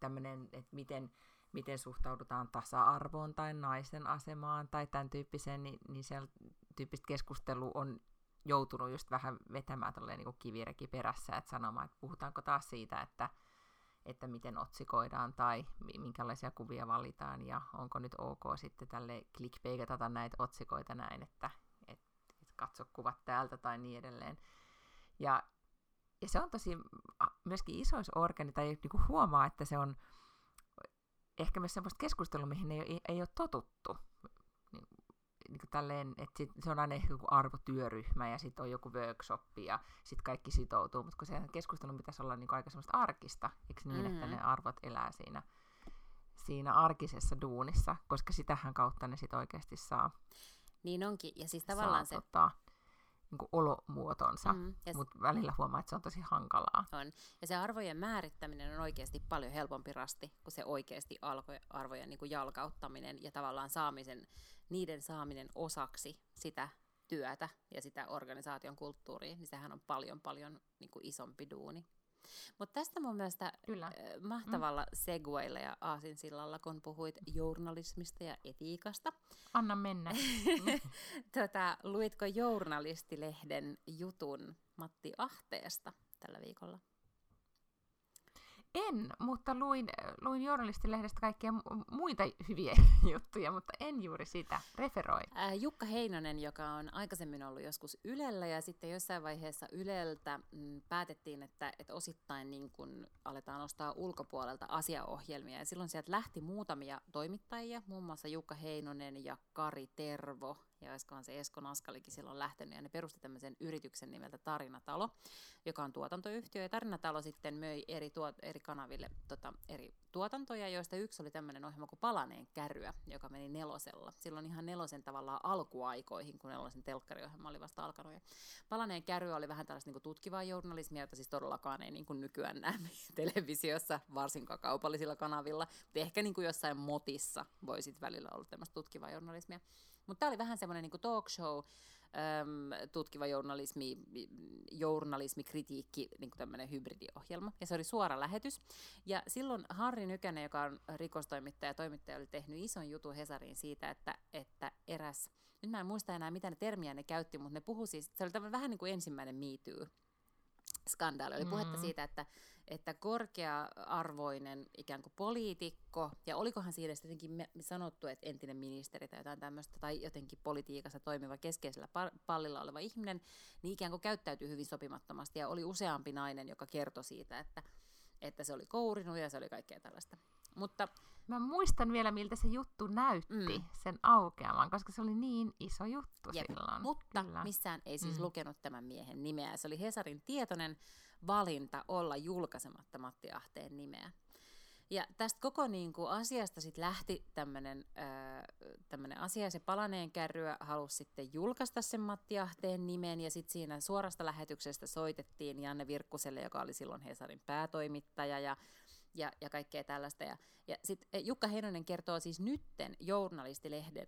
tämmönen, että miten, miten suhtaudutaan tasa-arvoon tai naisen asemaan tai tämän tyyppiseen, niin, niin se tyyppistä keskustelu on joutunut just vähän vetämään niin kivireki perässä, että sanomaan, että puhutaanko taas siitä, että että miten otsikoidaan tai minkälaisia kuvia valitaan ja onko nyt ok sitten tälle clickbaitata näitä otsikoita näin, että et, et katso kuvat täältä tai niin edelleen. Ja, ja se on tosi myöskin isoissa organi, tai niinku huomaa, että se on ehkä myös semmoista keskustelua, mihin ei, ei ole totuttu niin kuin tälleen, että sit, se on aina ehkä joku arvotyöryhmä ja sitten on joku workshop ja sitten kaikki sitoutuu, mutta kun se keskustelu pitäisi olla niin aika semmoista arkista, eikö niin, mm. että ne arvot elää siinä siinä arkisessa duunissa, koska sitähän kautta ne sitten oikeasti saa, Niin onkin, ja siis tavallaan saa se tota, niin kuin olomuotonsa, Mm, ja s- mutta välillä huomaa, että se on tosi hankalaa. on. Ja se arvojen määrittäminen on oikeasti paljon helpompi rasti kuin se oikeasti alko, arvojen niin kuin jalkauttaminen ja tavallaan saamisen, niiden saaminen osaksi sitä työtä ja sitä organisaation kulttuuria, niin sehän on paljon paljon niin kuin isompi duuni. Mutta tästä mun mielestä Kyllä. äh, mahtavalla segwaylla ja aasinsillalla, kun puhuit journalismista ja etiikasta. Anna mennä. *laughs* tota, luitko Journalistilehden jutun Matti Ahteesta tällä viikolla? En, mutta luin, luin journalistilehdestä kaikkia mu- muita hyviä *laughs* juttuja, mutta en juuri sitä. Referoi. Ää, Jukka Heinonen, joka on aikaisemmin ollut joskus Ylellä ja sitten jossain vaiheessa Yleltä mm, päätettiin, että, että osittain niin kun aletaan ostaa ulkopuolelta asiaohjelmia. Ja silloin sieltä lähti muutamia toimittajia, muun muassa Jukka Heinonen ja Kari Tervo. Ja olisikohan se Esko Naskalikin silloin lähtenyt. Ja ne perusti tämmöisen yrityksen nimeltä Tarinatalo, joka on tuotantoyhtiö. Ja Tarinatalo sitten möi eri, tuot, eri kanaville tota, eri tuotantoja, joista yksi oli tämmöinen ohjelma kuin Palaneen kärryä, joka meni nelosella. Silloin ihan nelosen tavallaan alkuaikoihin, kun nelosen telkkariohjelma oli vasta alkanut. Ja Palaneen kärryä oli vähän tällaista niin tutkivaa journalismia, jota siis todellakaan ei niin kuin nykyään näe *laughs* televisiossa, varsinkaan kaupallisilla kanavilla. Ehkä niin kuin jossain motissa voisit välillä olla tämmöistä tutkivaa journalismia. Mutta tämä oli vähän semmoinen niin talk show, äm, tutkiva journalismi, journalismikritiikki, niin kuin tämmöinen hybridiohjelma. Ja se oli suora lähetys. Ja silloin Harri Nykänen, joka on rikostoimittaja ja toimittaja, oli tehnyt ison jutun Hesariin siitä, että, että eräs, nyt mä en muista enää mitä ne termiä ne käytti, mutta ne puhu siis, se oli vähän niin kuin ensimmäinen Too skandaali. Oli puhetta Mm. siitä, että, että korkea-arvoinen ikään kuin poliitikko, ja olikohan siitä jotenkin me- sanottu, että entinen ministeri tai jotain tämmöistä, tai jotenkin politiikassa toimiva keskeisellä pa- pallilla oleva ihminen, niin ikään kuin käyttäytyy hyvin sopimattomasti, ja oli useampi nainen, joka kertoi siitä, että, että se oli kourinut ja se oli kaikkea tällaista. Mutta Mä muistan vielä, miltä se juttu näytti, Mm. sen aukeaman, koska se oli niin iso juttu Jep. silloin. Mutta Kyllä. missään ei siis Mm. lukenut tämän miehen nimeä. Se oli Hesarin tietoinen valinta olla julkaisematta Matti Ahteen nimeä. Ja tästä koko niin kuin, asiasta sit lähti tämmöinen asia, se palaneen kärryä halusi sitten julkaista sen Matti Ahteen nimen, ja sitten siinä suorasta lähetyksestä soitettiin Janne Virkkuselle, joka oli silloin Hesarin päätoimittaja, ja ja, ja kaikkea tällaista. Ja, ja sitten Jukka Heinonen kertoo siis nytten journalistilehden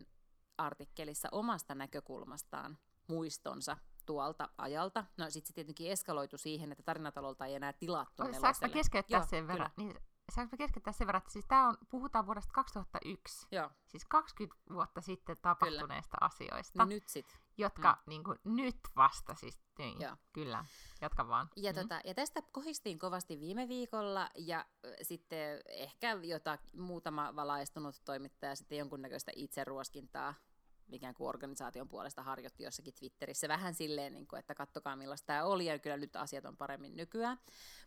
artikkelissa omasta näkökulmastaan muistonsa tuolta ajalta. No sitten se tietenkin eskaloitu siihen, että tarinatalolta ei enää tilattu Saanko keskeyttää Joo, sen kyllä. verran? Niin, saanko mä keskeyttää sen verran, että siis tää on, puhutaan vuodesta 2001, Joo, siis 20 vuotta sitten tapahtuneista asioista, no nyt sit. jotka mm. niin kuin, nyt vasta siis, niin, Joo. kyllä, jatka vaan. Ja, Mm. tota, ja tästä kohistiin kovasti viime viikolla ja ö, sitten ehkä jota, muutama valaistunut toimittaja sitten jonkunnäköistä itseruoskintaa ikään kuin organisaation puolesta harjoitti jossakin Twitterissä vähän silleen, niin kuin, että kattokaa millaista tämä oli ja kyllä nyt asiat on paremmin nykyään.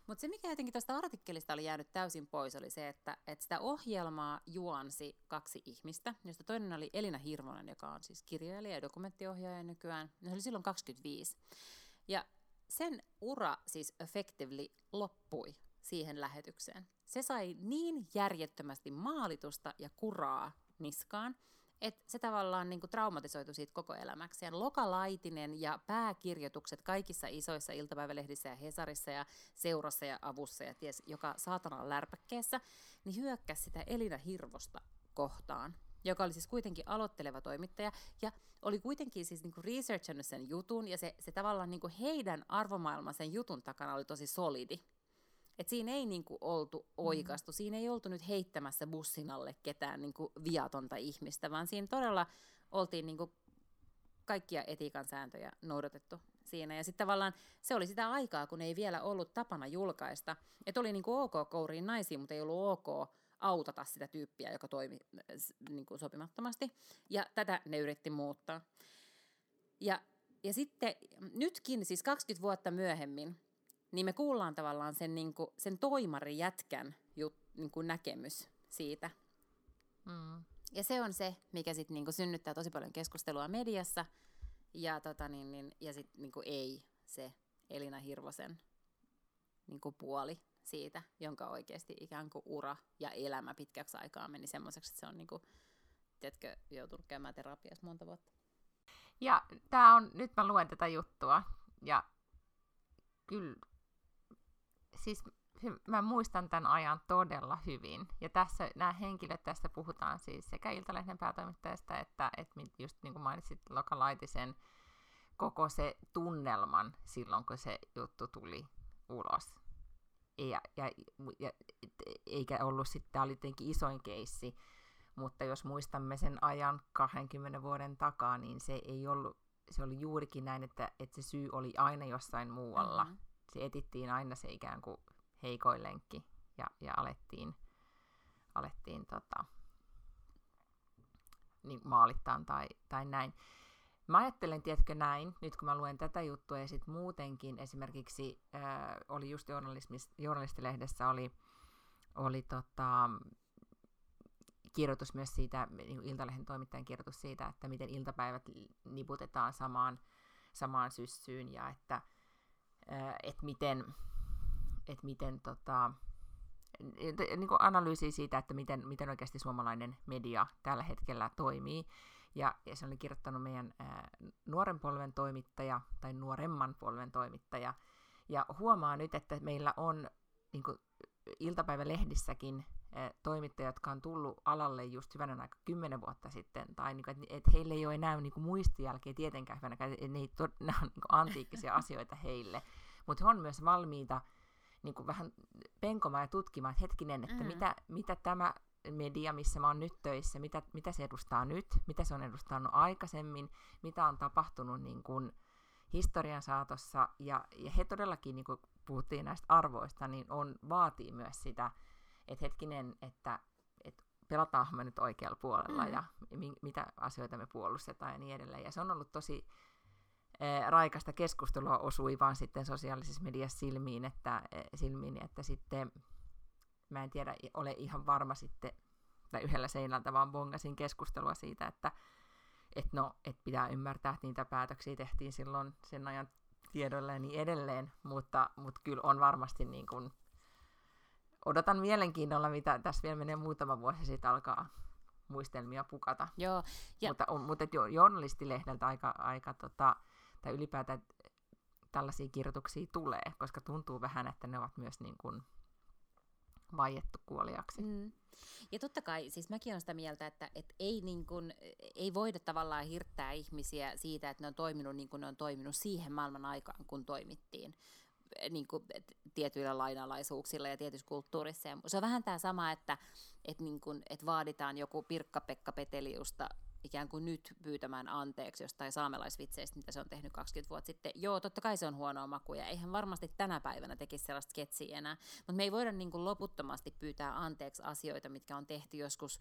Mutta se, mikä jotenkin tästä artikkelista oli jäänyt täysin pois, oli se, että, että sitä ohjelmaa juonsi kaksi ihmistä, josta toinen oli Elina Hirvonen, joka on siis kirjailija ja dokumenttiohjaaja nykyään. Se oli silloin 25. Ja sen ura siis effectively loppui siihen lähetykseen. Se sai niin järjettömästi maalitusta ja kuraa niskaan, että se tavallaan niin kuin traumatisoitu siitä koko elämäkseen. Loka Laitinen ja pääkirjoitukset kaikissa isoissa iltapäivälehdissä ja Hesarissa ja Seurassa ja Avussa ja ties joka saatanan lärpäkkeessä, niin hyökkäsi sitä Elina Hirvosta kohtaan joka oli siis kuitenkin aloitteleva toimittaja, ja oli kuitenkin siis niinku researchannut sen jutun, ja se, se tavallaan niinku heidän arvomaailma sen jutun takana oli tosi solidi. Et siinä ei niinku oltu oikastu, mm. siinä ei oltu nyt heittämässä bussin alle ketään niinku viatonta ihmistä, vaan siinä todella oltiin niinku kaikkia etiikan sääntöjä noudatettu siinä. Ja sitten tavallaan se oli sitä aikaa, kun ei vielä ollut tapana julkaista. Että oli niinku ok kouriin naisiin, mutta ei ollut ok autata sitä tyyppiä, joka toimi niinku sopimattomasti. Ja tätä ne yritti muuttaa. Ja, ja sitten nytkin, siis 20 vuotta myöhemmin, niin me kuullaan tavallaan sen, niinku, sen toimarijätkän jut, niinku näkemys siitä. Mm. Ja se on se, mikä sitten niinku synnyttää tosi paljon keskustelua mediassa. Ja, tota, niin, niin, ja sitten niinku ei se Elina Hirvosen niinku puoli siitä, jonka oikeasti ikään kuin ura ja elämä pitkäksi aikaa meni semmoiseksi, että se on niin kuin, tiedätkö, joutunut käymään terapiassa monta vuotta. Ja tää on, nyt mä luen tätä juttua, ja kyllä, siis mä muistan tämän ajan todella hyvin. Ja tässä nämä henkilöt, tästä puhutaan siis sekä Iltalehden päätoimittajasta, että, että just niin kuin mainitsit Lokalaitisen, koko se tunnelman silloin, kun se juttu tuli ulos. Ja, ja, ja, eikä ollut sitten, tämä oli tietenkin isoin keissi, mutta jos muistamme sen ajan 20 vuoden takaa, niin se ei ollut, se oli juurikin näin, että, että se syy oli aina jossain muualla. Mm-hmm. Se etittiin aina se ikään kuin heikoin lenkki ja, ja alettiin, alettiin tota, niin maalittaa tai, tai näin. Mä ajattelen, tiedätkö näin, nyt kun mä luen tätä juttua ja sitten muutenkin esimerkiksi äh, oli just journalistilehdessä oli, oli tota, kirjoitus myös siitä, niin Iltalehden toimittajan kirjoitus siitä, että miten iltapäivät niputetaan samaan, samaan syssyyn ja että äh, et miten, et miten tota, niin kuin analyysi siitä, että miten, miten oikeasti suomalainen media tällä hetkellä toimii. Ja, ja se oli kirjoittanut meidän ää, nuoren polven toimittaja, tai nuoremman polven toimittaja. Ja huomaa nyt, että meillä on niin kuin, iltapäivälehdissäkin toimittajia, jotka on tullut alalle just hyvänen aika kymmenen vuotta sitten, tai niin kuin, että, että heille ei ole enää niin kuin, muistijälkeä tietenkään hyvänä, että ne, ei to, *laughs* nämä on niin kuin, antiikkisia *laughs* asioita heille, mutta he on myös valmiita niin kuin vähän penkomaan ja tutkimaan, että hetkinen, että mm. mitä, mitä tämä media, missä mä oon nyt töissä, mitä, mitä se edustaa nyt, mitä se on edustanut aikaisemmin, mitä on tapahtunut niin kuin historian saatossa, ja, ja he todellakin, niin kuin puhuttiin näistä arvoista, niin on, vaatii myös sitä, että hetkinen, että, että pelataanko me nyt oikealla puolella, mm. ja mi, mitä asioita me puolustetaan ja niin edelleen, ja se on ollut tosi eh, raikasta keskustelua osui vaan sitten sosiaalisessa mediassa silmiin, että, eh, silmiin, että sitten mä en tiedä, ole ihan varma sitten, tai yhdellä seinältä vaan bongasin keskustelua siitä, että et no, et pitää ymmärtää, että niitä päätöksiä tehtiin silloin sen ajan tiedolla ja niin edelleen, mutta, mutta kyllä on varmasti niin kuin, odotan mielenkiinnolla, mitä tässä vielä menee muutama vuosi sitten alkaa muistelmia pukata. Joo, ja... Mutta, on, mutta jo, journalistilehdeltä aika, aika tota, tai ylipäätään tällaisia kirjoituksia tulee, koska tuntuu vähän, että ne ovat myös niin kuin vaiettu kuoliaksi. Mm. Ja totta kai, siis mäkin olen sitä mieltä, että et ei, niin kun, ei voida tavallaan hirttää ihmisiä siitä, että ne on toiminut niin kuin ne on toiminut siihen maailman aikaan, kun toimittiin niin kuin, tietyillä lainalaisuuksilla ja tietyssä kulttuurissa. Ja se on vähän tämä sama, että et, niin kuin, et vaaditaan joku Pirkka-Pekka Peteliusta ikään kuin nyt pyytämään anteeksi jostain saamelaisvitseistä, mitä se on tehnyt 20 vuotta sitten. Joo, totta kai se on huonoa makuja. Eihän varmasti tänä päivänä tekisi sellaista sketsiä enää. Mutta me ei voida niin kuin loputtomasti pyytää anteeksi asioita, mitkä on tehty joskus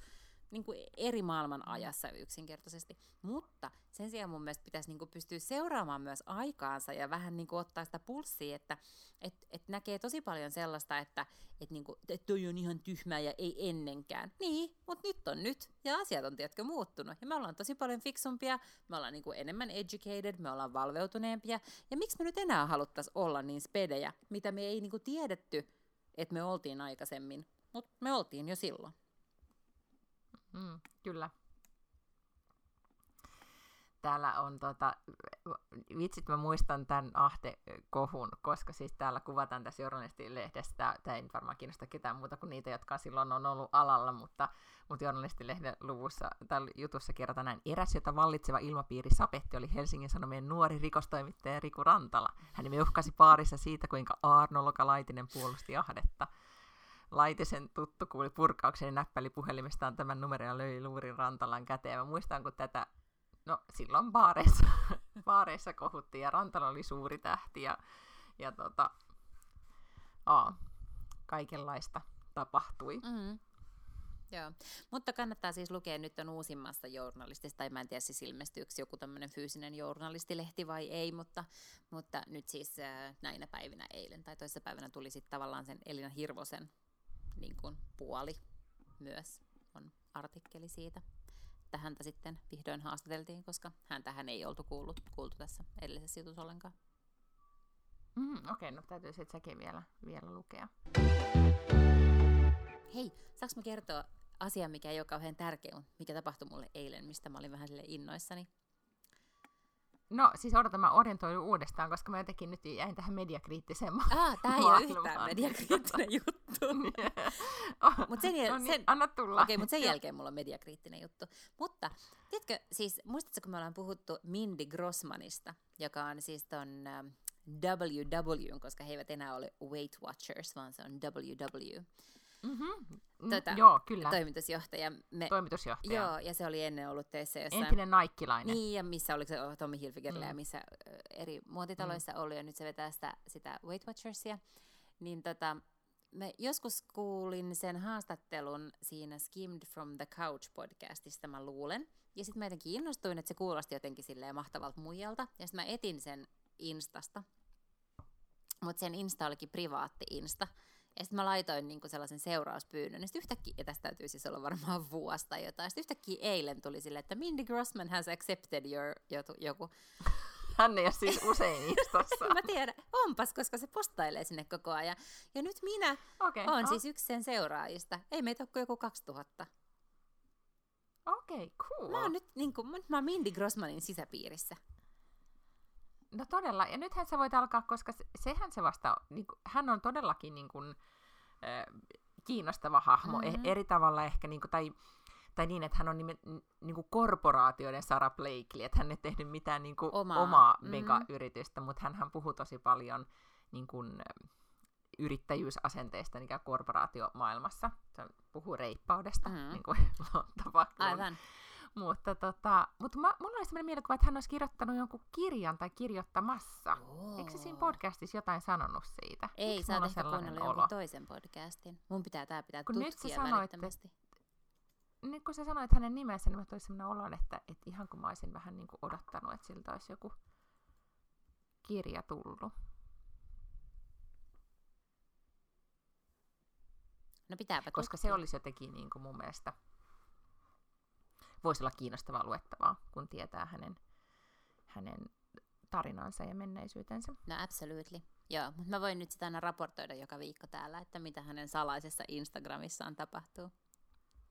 niin kuin eri maailman ajassa yksinkertaisesti. Mutta sen sijaan mun mielestä pitäisi niin kuin pystyä seuraamaan myös aikaansa ja vähän niin kuin ottaa sitä pulssia, että et, et näkee tosi paljon sellaista, että et niin kuin, et toi on ihan tyhmää ja ei ennenkään. Niin, mutta nyt on nyt ja asiat on tiedätkö muuttunut. Ja me ollaan tosi paljon fiksumpia, me ollaan niin kuin enemmän educated, me ollaan valveutuneempia. Ja miksi me nyt enää haluttaisiin olla niin spedejä, mitä me ei niin kuin tiedetty, että me oltiin aikaisemmin, mutta me oltiin jo silloin. Mm, kyllä. Täällä on tota, vitsit mä muistan tämän Ahte-kohun, koska siis täällä kuvataan tässä journalistilehdestä, tämä ei varmaan kiinnosta ketään muuta kuin niitä, jotka silloin on ollut alalla, mutta, mutta journalistilehden luvussa tai jutussa kerrotaan näin. Eräs, jota vallitseva ilmapiiri sapetti, oli Helsingin Sanomien nuori rikostoimittaja Riku Rantala. Hän uhkasi paarissa siitä, kuinka Arno Lokalaitinen puolusti Ahdetta. Laitisen tuttu kuuli purkauksen ja puhelimestaan tämän numeron ja löi luurin Rantalan käteen. Mä muistan, kun tätä, no silloin baareissa, *laughs* baareissa kohuttiin ja Rantala oli suuri tähti ja, ja tota, aa, kaikenlaista tapahtui. Mm. Joo, mutta kannattaa siis lukea nyt on uusimmasta journalistista, tai mä en tiedä siis ilmestyykö joku tämmöinen fyysinen journalistilehti vai ei, mutta, mutta nyt siis äh, näinä päivinä eilen tai toisessa päivänä tuli sitten tavallaan sen Elina Hirvosen niin kuin puoli myös on artikkeli siitä. Että häntä sitten vihdoin haastateltiin, koska hän tähän ei oltu kuullut, kuultu tässä edellisessä jutussa ollenkaan. Mm, Okei, okay, no täytyy sitten sekin vielä, vielä lukea. Hei, saanko mä kertoa asian, mikä ei ole kauhean tärkeä, mikä tapahtui mulle eilen, mistä mä olin vähän sille innoissani? No siis odotan, mä orientoidun uudestaan, koska mä jotenkin nyt jäin tähän mediakriittiseen ma- Ah, tää ei ole yhtään mediakriittinen *laughs* juttu. *laughs* Mut sen, jäl- no niin, sen, anna tulla. Okei, mutta sen jälkeen mulla on mediakriittinen juttu. Mutta, tiedätkö, siis muistatko, kun me ollaan puhuttu Mindy Grossmanista, joka on siis ton ähm, WW, koska he eivät enää ole Weight Watchers, vaan se on WW, Mm-hmm. Tota, Joo, kyllä. toimitusjohtaja. Me, Toimitusjohtaja. joo, ja se oli ennen ollut töissä jossain. Entinen naikilainen. Niin, ja missä oliko se Tommy Hilfigerillä mm. ja missä eri muotitaloissa mm. oli, ja nyt se vetää sitä, sitä Weight Watchersia. Niin tota, me joskus kuulin sen haastattelun siinä Skimmed from the Couch podcastista, mä luulen. Ja sitten mä jotenkin innostuin, että se kuulosti jotenkin silleen mahtavalta muijalta. Ja sitten mä etin sen Instasta. Mutta sen Insta olikin privaatti Insta. Ja sitten mä laitoin niinku sellaisen seurauspyynnön. Ja sitten yhtäkkiä, ja tästä täytyy siis olla varmaan vuosi tai jotain. Sitten yhtäkkiä eilen tuli silleen, että Mindy Grossman has accepted your joku. joku. Hän ei ole siis usein Instassa. *laughs* mä tiedän, onpas, koska se postailee sinne koko ajan. Ja nyt minä Okei, olen no. siis yksi sen seuraajista. Ei meitä ole kuin joku 2000. Okei, cool. Mä oon nyt niin kuin, mä oon Mindy Grossmanin sisäpiirissä. No todella, ja nythän sä voit alkaa, koska se, sehän se vasta, niin kuin, hän on todellakin niin kuin, äh, kiinnostava hahmo, Mhm. mm-hmm. eri tavalla ehkä, niin kuin, tai, tai niin, että hän on nime, n- niin kuin korporaatioiden Sarah Blakely, että hän ei tehnyt mitään niin kuin, Omaa. omaa, Mhm. omaa mega-yritystä, mutta hän puhuu tosi paljon niin kuin, yrittäjyysasenteista niin kuin korporaatiomaailmassa. Se puhuu reippaudesta, Mhm. mm. niin kuin. *laughs* Aivan. Mutta, tota, mutta mä, mulla oli sellainen mielikuva, että hän olisi kirjoittanut jonkun kirjan tai kirjoittamassa. Eikö se siinä podcastissa jotain sanonut siitä? Ei, sä oot ehkä kuunnellut jonkun toisen podcastin. Mun pitää tää pitää Kun nyt tutkia sanoit, välittömästi. Nyt kun sä sanoit hänen nimensä, niin mä tuli sellainen olo, että, että ihan kun mä olisin vähän niin kuin odottanut, että siltä olisi joku kirja tullut. No pitääpä Koska se tutkia. olisi jotenkin niin kuin mun mielestä, voisi olla kiinnostavaa luettavaa, kun tietää hänen, hänen tarinansa ja menneisyytensä. No absolutely. Joo, mutta mä voin nyt sitä aina raportoida joka viikko täällä, että mitä hänen salaisessa Instagramissaan tapahtuu.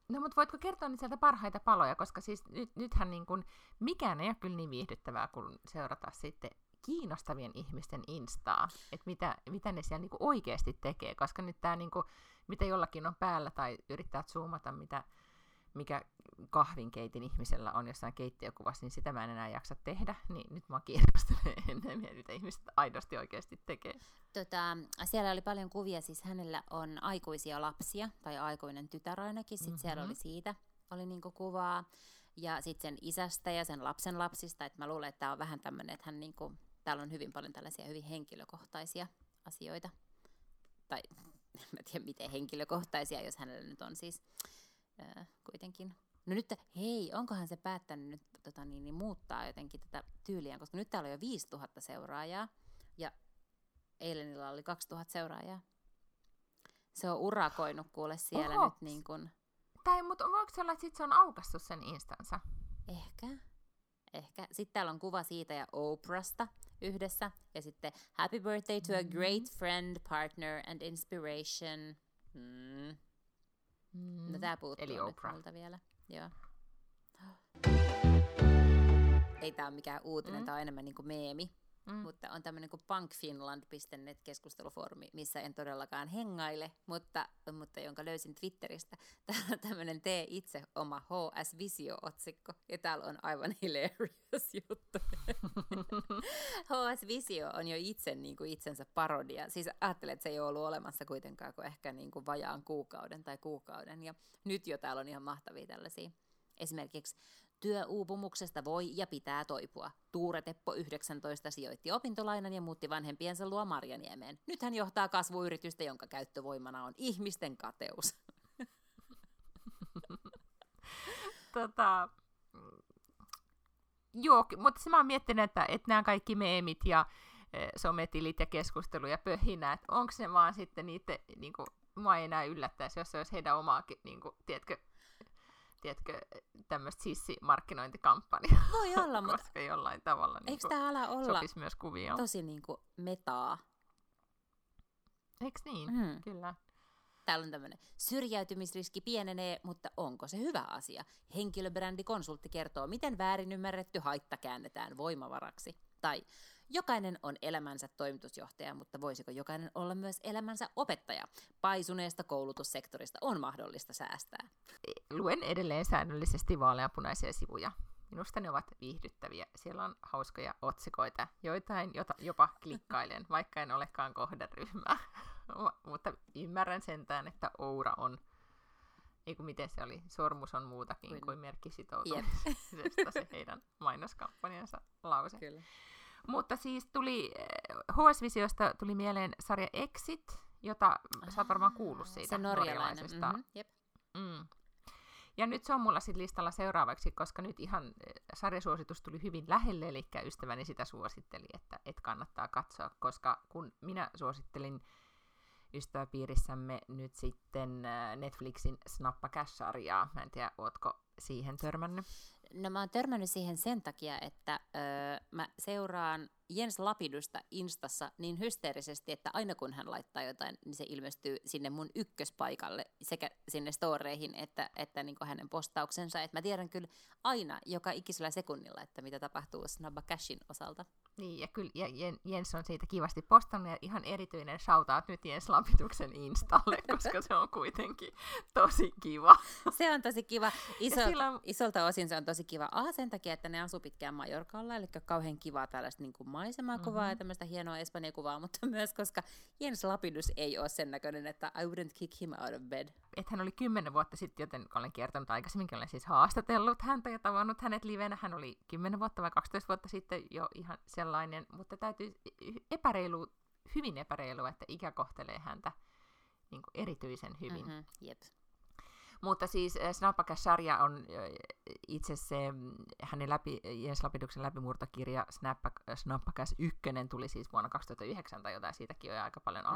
No mutta voitko kertoa nyt sieltä parhaita paloja, koska siis nyt, nythän niin kuin, mikään ei ole kyllä niin viihdyttävää kuin seurata sitten kiinnostavien ihmisten instaa, että mitä, mitä ne siellä niin kuin oikeasti tekee, koska nyt tämä niin kuin, mitä jollakin on päällä tai yrittää zoomata, mitä, mikä kahvinkeitin ihmisellä on jossain keittiökuvassa, niin sitä mä en enää jaksa tehdä, niin nyt mä kiinnostelee *laughs* enemmän, mitä ihmiset aidosti oikeasti tekee. Tota, siellä oli paljon kuvia, siis hänellä on aikuisia lapsia, tai aikuinen tytär ainakin, sitten mm-hmm. siellä oli siitä, oli niinku kuvaa, ja sitten sen isästä ja sen lapsen lapsista, että mä luulen, että tämä on vähän tämmöinen, että hän niinku, täällä on hyvin paljon tällaisia hyvin henkilökohtaisia asioita, tai *laughs* en mä tiedä miten henkilökohtaisia, jos hänellä nyt on siis ää, kuitenkin. No nyt, hei, onkohan se päättänyt nyt tota, niin, niin, muuttaa jotenkin tätä tyyliä, koska nyt täällä on jo 5000 seuraajaa, ja eilen illalla oli 2000 seuraajaa. Se on urakoinut kuule siellä Oho. nyt niin kuin, Tai, mutta voiko se olla, että sit se on aukassut sen instansa? ehkä, ehkä. Sitten täällä on kuva siitä ja Oprasta yhdessä. Ja sitten happy birthday to a Mhm. great friend, partner and inspiration. Mm. Mm. No tää puuttuu Eli nyt Oprah. multa vielä. Joo. Ei tää ole mikään uutinen, Mm. tää on enemmän niinku meemi. Mm. Mutta on tämmöinen kuin punkfinland.net keskustelufoorumi, missä en todellakaan hengaile, mutta, mutta jonka löysin Twitteristä. *laughs* Täällä on tämmöinen tee itse oma HS Visio-otsikko, ja täällä on aivan hilarious *laughs* juttu. HS Visio on jo itse niin kuin itsensä parodia. Siis ajattelen, että se ei ole ollut olemassa kuitenkaan kuin ehkä niin kuin vajaan kuukauden tai kuukauden. Ja nyt jo täällä on ihan mahtavia tällaisia. Esimerkiksi Työuupumuksesta voi ja pitää toipua. Tuure Teppo 19 sijoitti opintolainan ja muutti vanhempiensa luo Marjaniemeen. Nyt hän johtaa kasvuyritystä, jonka käyttövoimana on ihmisten kateus. *laughs* tota, mm, joo, mutta mä oon miettinyt, että, että nämä kaikki meemit ja e, sometilit ja keskustelu ja pöhinä, että onko se vaan sitten niitä, niin kuin, mua ei enää yllättäisi, jos se olisi heidän omaakin, niin kuin, tiedätkö, tiedätkö tämmöistä sissimarkkinointikampanjaa, Voi olla, mutta koska jollain tavalla niin eikö tämä ala olla sopisi myös kuvioon. tosi niin kuin metaa Eiks niin? Mm. Kyllä. Täällä on tämmöinen syrjäytymisriski pienenee, mutta onko se hyvä asia? Henkilöbrändikonsultti kertoo, miten väärin ymmärretty haitta käännetään voimavaraksi. Tai jokainen on elämänsä toimitusjohtaja, mutta voisiko jokainen olla myös elämänsä opettaja? Paisuneesta koulutussektorista on mahdollista säästää. Luen edelleen säännöllisesti vaaleanpunaisia sivuja. Minusta ne ovat viihdyttäviä. Siellä on hauskoja otsikoita, joitain jota jopa klikkailen, vaikka en olekaan kohderyhmää. *laughs* Mutta ymmärrän sentään, että Oura on, ei kun miten se oli, sormus on muutakin kuin, kuin merkki sitoutumisesta se heidän mainoskampanjansa lause. Kyllä. Mutta siis tuli, HS-visiosta tuli mieleen sarja Exit, jota sä oot varmaan kuullut siitä Se norjalaisesta. Mm-hmm. Jep. Mm. Ja nyt se on mulla sit listalla seuraavaksi, koska nyt ihan eh, sarjasuositus tuli hyvin lähelle, eli ystäväni sitä suositteli, että et kannattaa katsoa, koska kun minä suosittelin ystäväpiirissämme nyt sitten äh, Netflixin Snappa Cash-sarjaa, mä en tiedä, ootko siihen törmännyt? No mä oon törmännyt siihen sen takia, että öö, mä seuraan Jens Lapidusta Instassa niin hysteerisesti, että aina kun hän laittaa jotain, niin se ilmestyy sinne mun ykköspaikalle sekä sinne storeihin että, että niin hänen postauksensa. Et mä tiedän kyllä aina joka ikisellä sekunnilla, että mitä tapahtuu Snabba Cashin osalta. Niin, ja kyllä ja Jens on siitä kivasti postannut, ja ihan erityinen shoutout nyt Jens Lapituksen Installe, *laughs* koska se on kuitenkin tosi kiva. Se on tosi kiva. Iso, on... Isolta osin se on tosi kiva. Ah, sen takia, että ne asuu pitkään Majorkalla, eli kauhean kivaa tällaista niin kuin maisemakuvaa mm-hmm. ja tämmöistä hienoa Espanjan kuvaa, mutta myös koska Jens Lapidus ei ole sen näköinen, että I wouldn't kick him out of bed. Et hän oli kymmenen vuotta sitten, joten olen kiertänyt aikaisemminkin, olen siis haastatellut häntä ja tavannut hänet livenä. Hän oli kymmenen vuotta vai 12 vuotta sitten jo ihan sellainen, mutta täytyy epäreilu, hyvin epäreilu, että ikä kohtelee häntä niin kuin erityisen hyvin. Mm-hmm, jep. Mutta siis äh, Snappakas-sarja on äh, itse se mm, hänen läpi, Jens Lapiduksen läpimurtokirja Snappakas 1 tuli siis vuonna 2009 tai jotain, siitäkin on aika paljon mm.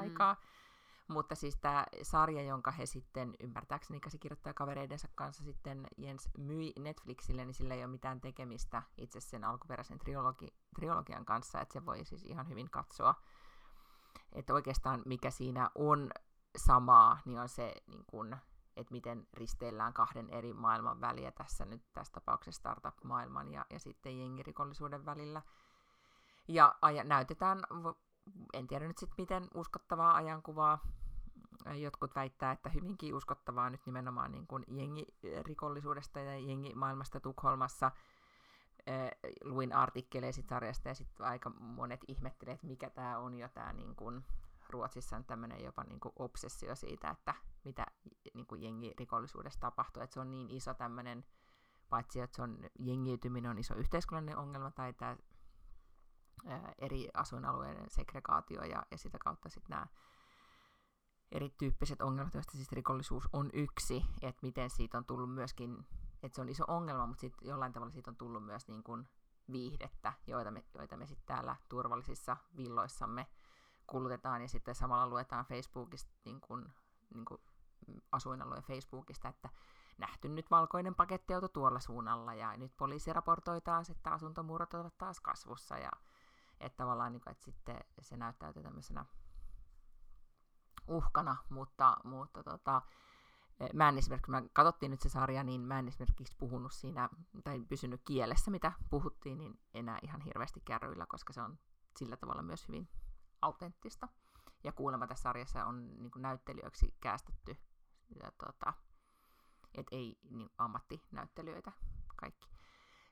Mutta siis tämä sarja, jonka he sitten ymmärtääkseni kavereidensa kanssa sitten Jens myi Netflixille, niin sillä ei ole mitään tekemistä itse sen alkuperäisen triologi, triologian kanssa, että se voi siis ihan hyvin katsoa. Että oikeastaan mikä siinä on samaa, niin on se niin kun, että miten risteillään kahden eri maailman väliä tässä nyt tässä tapauksessa startup-maailman ja, ja sitten jengirikollisuuden välillä. Ja aja, näytetään, en tiedä nyt sitten miten uskottavaa ajankuvaa, jotkut väittää, että hyvinkin uskottavaa nyt nimenomaan niin kuin jengirikollisuudesta ja jengimaailmasta Tukholmassa. luin artikkeleja sarjasta ja sitten aika monet ihmettelevät, että mikä tämä on jo tämä niin kuin Ruotsissa on tämmöinen jopa niin kuin obsessio siitä, että mitä niin kuin jengirikollisuudessa tapahtuu, että se on niin iso tämmöinen, paitsi että se on jengiytyminen on iso yhteiskunnallinen ongelma tai tämä eri asuinalueiden segregaatio ja, ja sitä kautta sitten nämä erityyppiset ongelmat, joista siis rikollisuus on yksi, että miten siitä on tullut myöskin, että se on iso ongelma, mutta sitten jollain tavalla siitä on tullut myös niin kuin viihdettä, joita me, joita me sitten täällä turvallisissa villoissamme kulutetaan ja sitten samalla luetaan Facebookista niin kuin, niin kuin asuinalueen Facebookista, että nähty nyt valkoinen pakettiauto tuolla suunnalla ja nyt poliisi raportoi taas, että asuntomurrot ovat taas kasvussa ja että tavallaan niin kuin, että sitten se näyttäytyy tämmöisenä uhkana, mutta, mutta tota, mä en esimerkiksi, kun katsottiin nyt se sarja, niin mä en esimerkiksi puhunut siinä, tai pysynyt kielessä, mitä puhuttiin, niin enää ihan hirveästi kärryillä, koska se on sillä tavalla myös hyvin autenttista. Ja kuulemma tässä sarjassa on niin kuin näyttelijöiksi käästetty, tota, et ei niin, ammattinäyttelijöitä kaikki.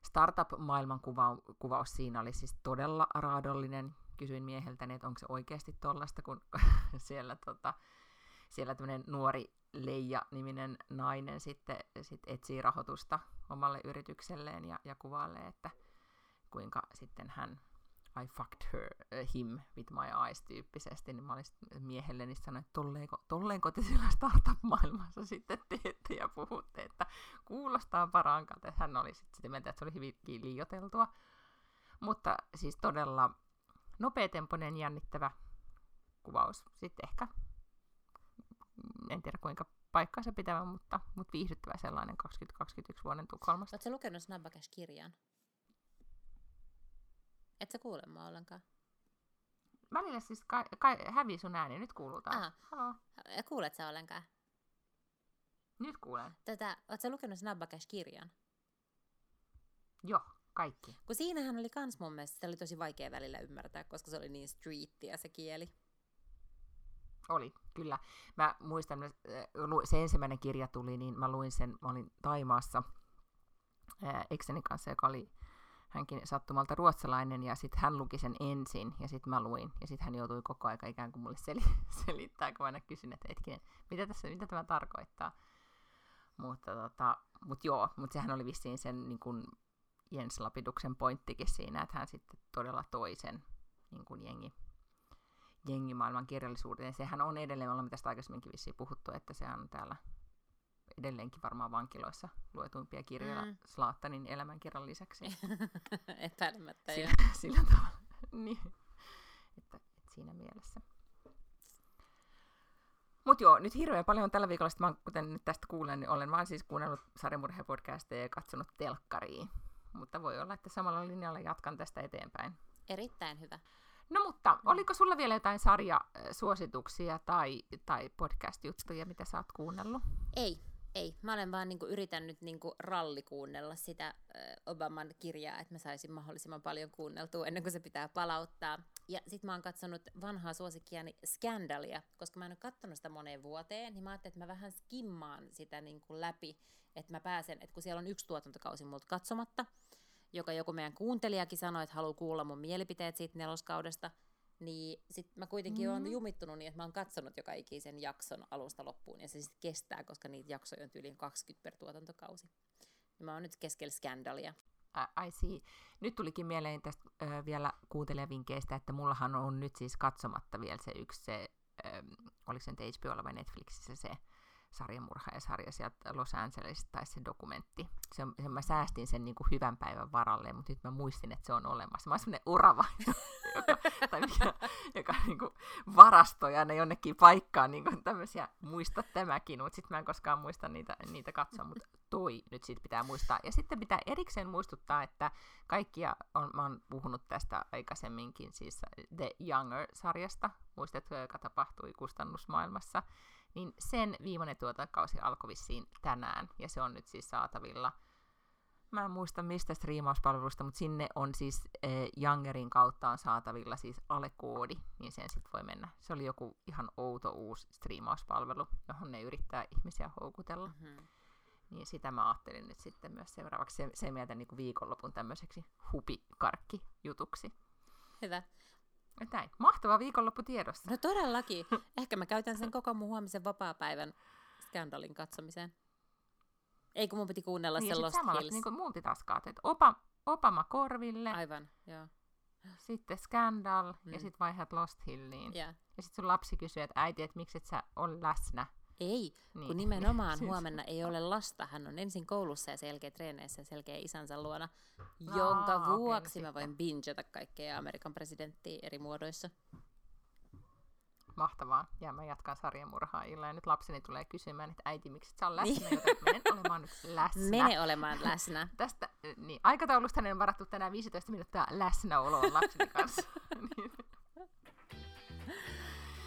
Startup-maailman kuva, kuvaus siinä oli siis todella raadollinen. Kysyin mieheltäni, että onko se oikeasti tollasta, kun *laughs* siellä, tota, siellä tämmöinen nuori Leija-niminen nainen sitten sit etsii rahoitusta omalle yritykselleen ja, ja kuvailee, että kuinka sitten hän I fucked her, uh, him with my eyes tyyppisesti, niin mä olin miehelle niin sanoin, että tolleenko, tolleenko te siellä startup-maailmassa sitten teette ja puhutte, että kuulostaa parankalta, hän oli sitten sitä mieltä, että se oli hyvinkin liioteltua. Mutta siis todella nopeatempoinen, jännittävä kuvaus. Sitten ehkä, en tiedä kuinka paikkaa se pitävä, mutta, mutta viihdyttävä sellainen 2021 vuoden Tukholmasta. Oletko lukenut Snabbacash-kirjan? Et sä kuule mua ollenkaan? välillä siis ka- ka- hävii sun ääni. Nyt kuuluu taas. Aha. Halo. Kuulet sä ollenkaan? Nyt kuulen. Tätä, oot sä lukenut Snabbacash-kirjan? Joo, kaikki. Kun siinähän oli kans mun mielestä, se oli tosi vaikea välillä ymmärtää, koska se oli niin streettiä se kieli. Oli, kyllä. Mä muistan, äh, se ensimmäinen kirja tuli, niin mä luin sen, mä olin Taimaassa ää, ekseni kanssa, joka oli hänkin sattumalta ruotsalainen, ja sitten hän luki sen ensin, ja sitten mä luin, ja sitten hän joutui koko aika ikään kuin mulle sel- *laughs* selittää, kun mä aina kysyn, että hetkinen, mitä, tässä, mitä tämä tarkoittaa. Mutta tota, mut joo, mutta sehän oli vissiin sen niin kuin Jens Lapiduksen pointtikin siinä, että hän sitten todella toisen niin kuin jengi, jengimaailman kirjallisuuteen. Ja sehän on edelleen, me olemme tästä aikaisemminkin vissiin puhuttu, että se on täällä edelleenkin varmaan vankiloissa luetuimpia kirjoja Mm. mm. Slaattanin elämänkirjan lisäksi. *laughs* Epäilemättä jo. sillä, *laughs* sillä tavalla. *laughs* niin. että, että siinä mielessä. Mutta joo, nyt hirveän paljon tällä viikolla, sit mä, kuten nyt tästä kuulen, niin olen vaan siis kuunnellut sarjamurhepodcasteja ja katsonut telkkariin. Mutta voi olla, että samalla linjalla jatkan tästä eteenpäin. Erittäin hyvä. No mutta, oliko sulla vielä jotain sarjasuosituksia tai, tai podcast-juttuja, mitä sä oot kuunnellut? Ei, ei. Mä olen vaan niinku yritän niinku rallikuunnella sitä äh, Obaman kirjaa, että mä saisin mahdollisimman paljon kuunneltua ennen kuin se pitää palauttaa. Ja sit mä oon katsonut vanhaa suosikkiani Scandalia, koska mä en ole katsonut sitä moneen vuoteen, niin mä ajattelin, että mä vähän skimmaan sitä niinku läpi, että mä pääsen, että kun siellä on yksi tuotantokausi multa katsomatta, joka joku meidän kuuntelijakin sanoi, että haluaa kuulla mun mielipiteet siitä neloskaudesta, niin sit mä kuitenkin mm. oon jumittunut niin, että mä oon katsonut joka ikisen jakson alusta loppuun, ja se sitten kestää, koska niitä jaksoja on yli 20 per tuotantokausi. Ja mä oon nyt keskellä skandalia. I see. Nyt tulikin mieleen tästä ö, vielä kuuntelijavinkkeistä, että mullahan on nyt siis katsomatta vielä se yksi, se, ö, oliko se nyt HBOlla vai Netflixissä se sarjamurhaajasarja sieltä Los Angelesista tai se dokumentti. Se, se, mä säästin sen niin kuin hyvän päivän varalle, mutta nyt mä muistin, että se on olemassa. Mä oon semmoinen urava, *laughs* joka, tai mikä, joka niin kuin varastoi aina jonnekin paikkaan niin kuin tämmöisiä, muista tämäkin, mutta sitten mä en koskaan muista niitä, niitä katsoa, mutta toi nyt siitä pitää muistaa. Ja sitten pitää erikseen muistuttaa, että kaikkia, on, mä oon puhunut tästä aikaisemminkin, siis The Younger-sarjasta, muistatko, joka tapahtui kustannusmaailmassa, niin sen viimeinen tuotantokausi alkoi vissiin tänään, ja se on nyt siis saatavilla. Mä en muista mistä striimauspalvelusta, mutta sinne on siis äh, Youngerin kautta on saatavilla siis alekoodi, niin sen sitten voi mennä. Se oli joku ihan outo uusi striimauspalvelu, johon ne yrittää ihmisiä houkutella. Mm-hmm. Niin sitä mä ajattelin nyt sitten myös seuraavaksi se, se mieltä niin kuin viikonlopun tämmöiseksi hupikarkki-jutuksi. Hyvä. Näin. Mahtava viikonloppu tiedossa. No todellakin. Ehkä mä käytän sen koko mun huomisen vapaa-päivän skandalin katsomiseen. Ei kun mun piti kuunnella Niin, se ja sit Lost samalla Hills. niin kuin multitaskaat, että Opa, Obama korville, Aivan, joo. sitten Scandal Mm. ja sitten vaihdat Lost Hilliin. Ja. Ja sitten sun lapsi kysyy, että äiti, että miksi et sä ole läsnä. Ei, Niin. kun nimenomaan *laughs* Siis- huomenna ei ole lasta. Hän on ensin koulussa ja sen jälkeen treeneissä ja sen jälkeen isänsä luona, Aa, jonka no vuoksi mä sitten. voin bingeta kaikkea Amerikan presidenttiä eri muodoissa. Mahtavaa. Ja mä jatkan sarjamurhaajilla. Ja nyt lapseni tulee kysymään, että äiti, miksi et sä ole Niin. läsnä, joten menen *laughs* olemaan nyt läsnä. Mene olemaan läsnä. *laughs* Tästä, niin, aikataulusta on varattu tänään 15 minuuttia läsnäoloon lapseni kanssa. *laughs* niin,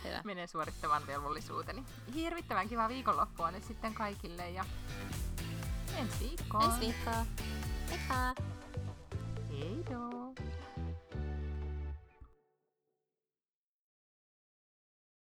Hyvä. menen suorittamaan velvollisuuteni. Hirvittävän kivaa viikonloppua nyt sitten kaikille ja ensi viikkoon. Ensi viikkoa. Heippa! Heidoo!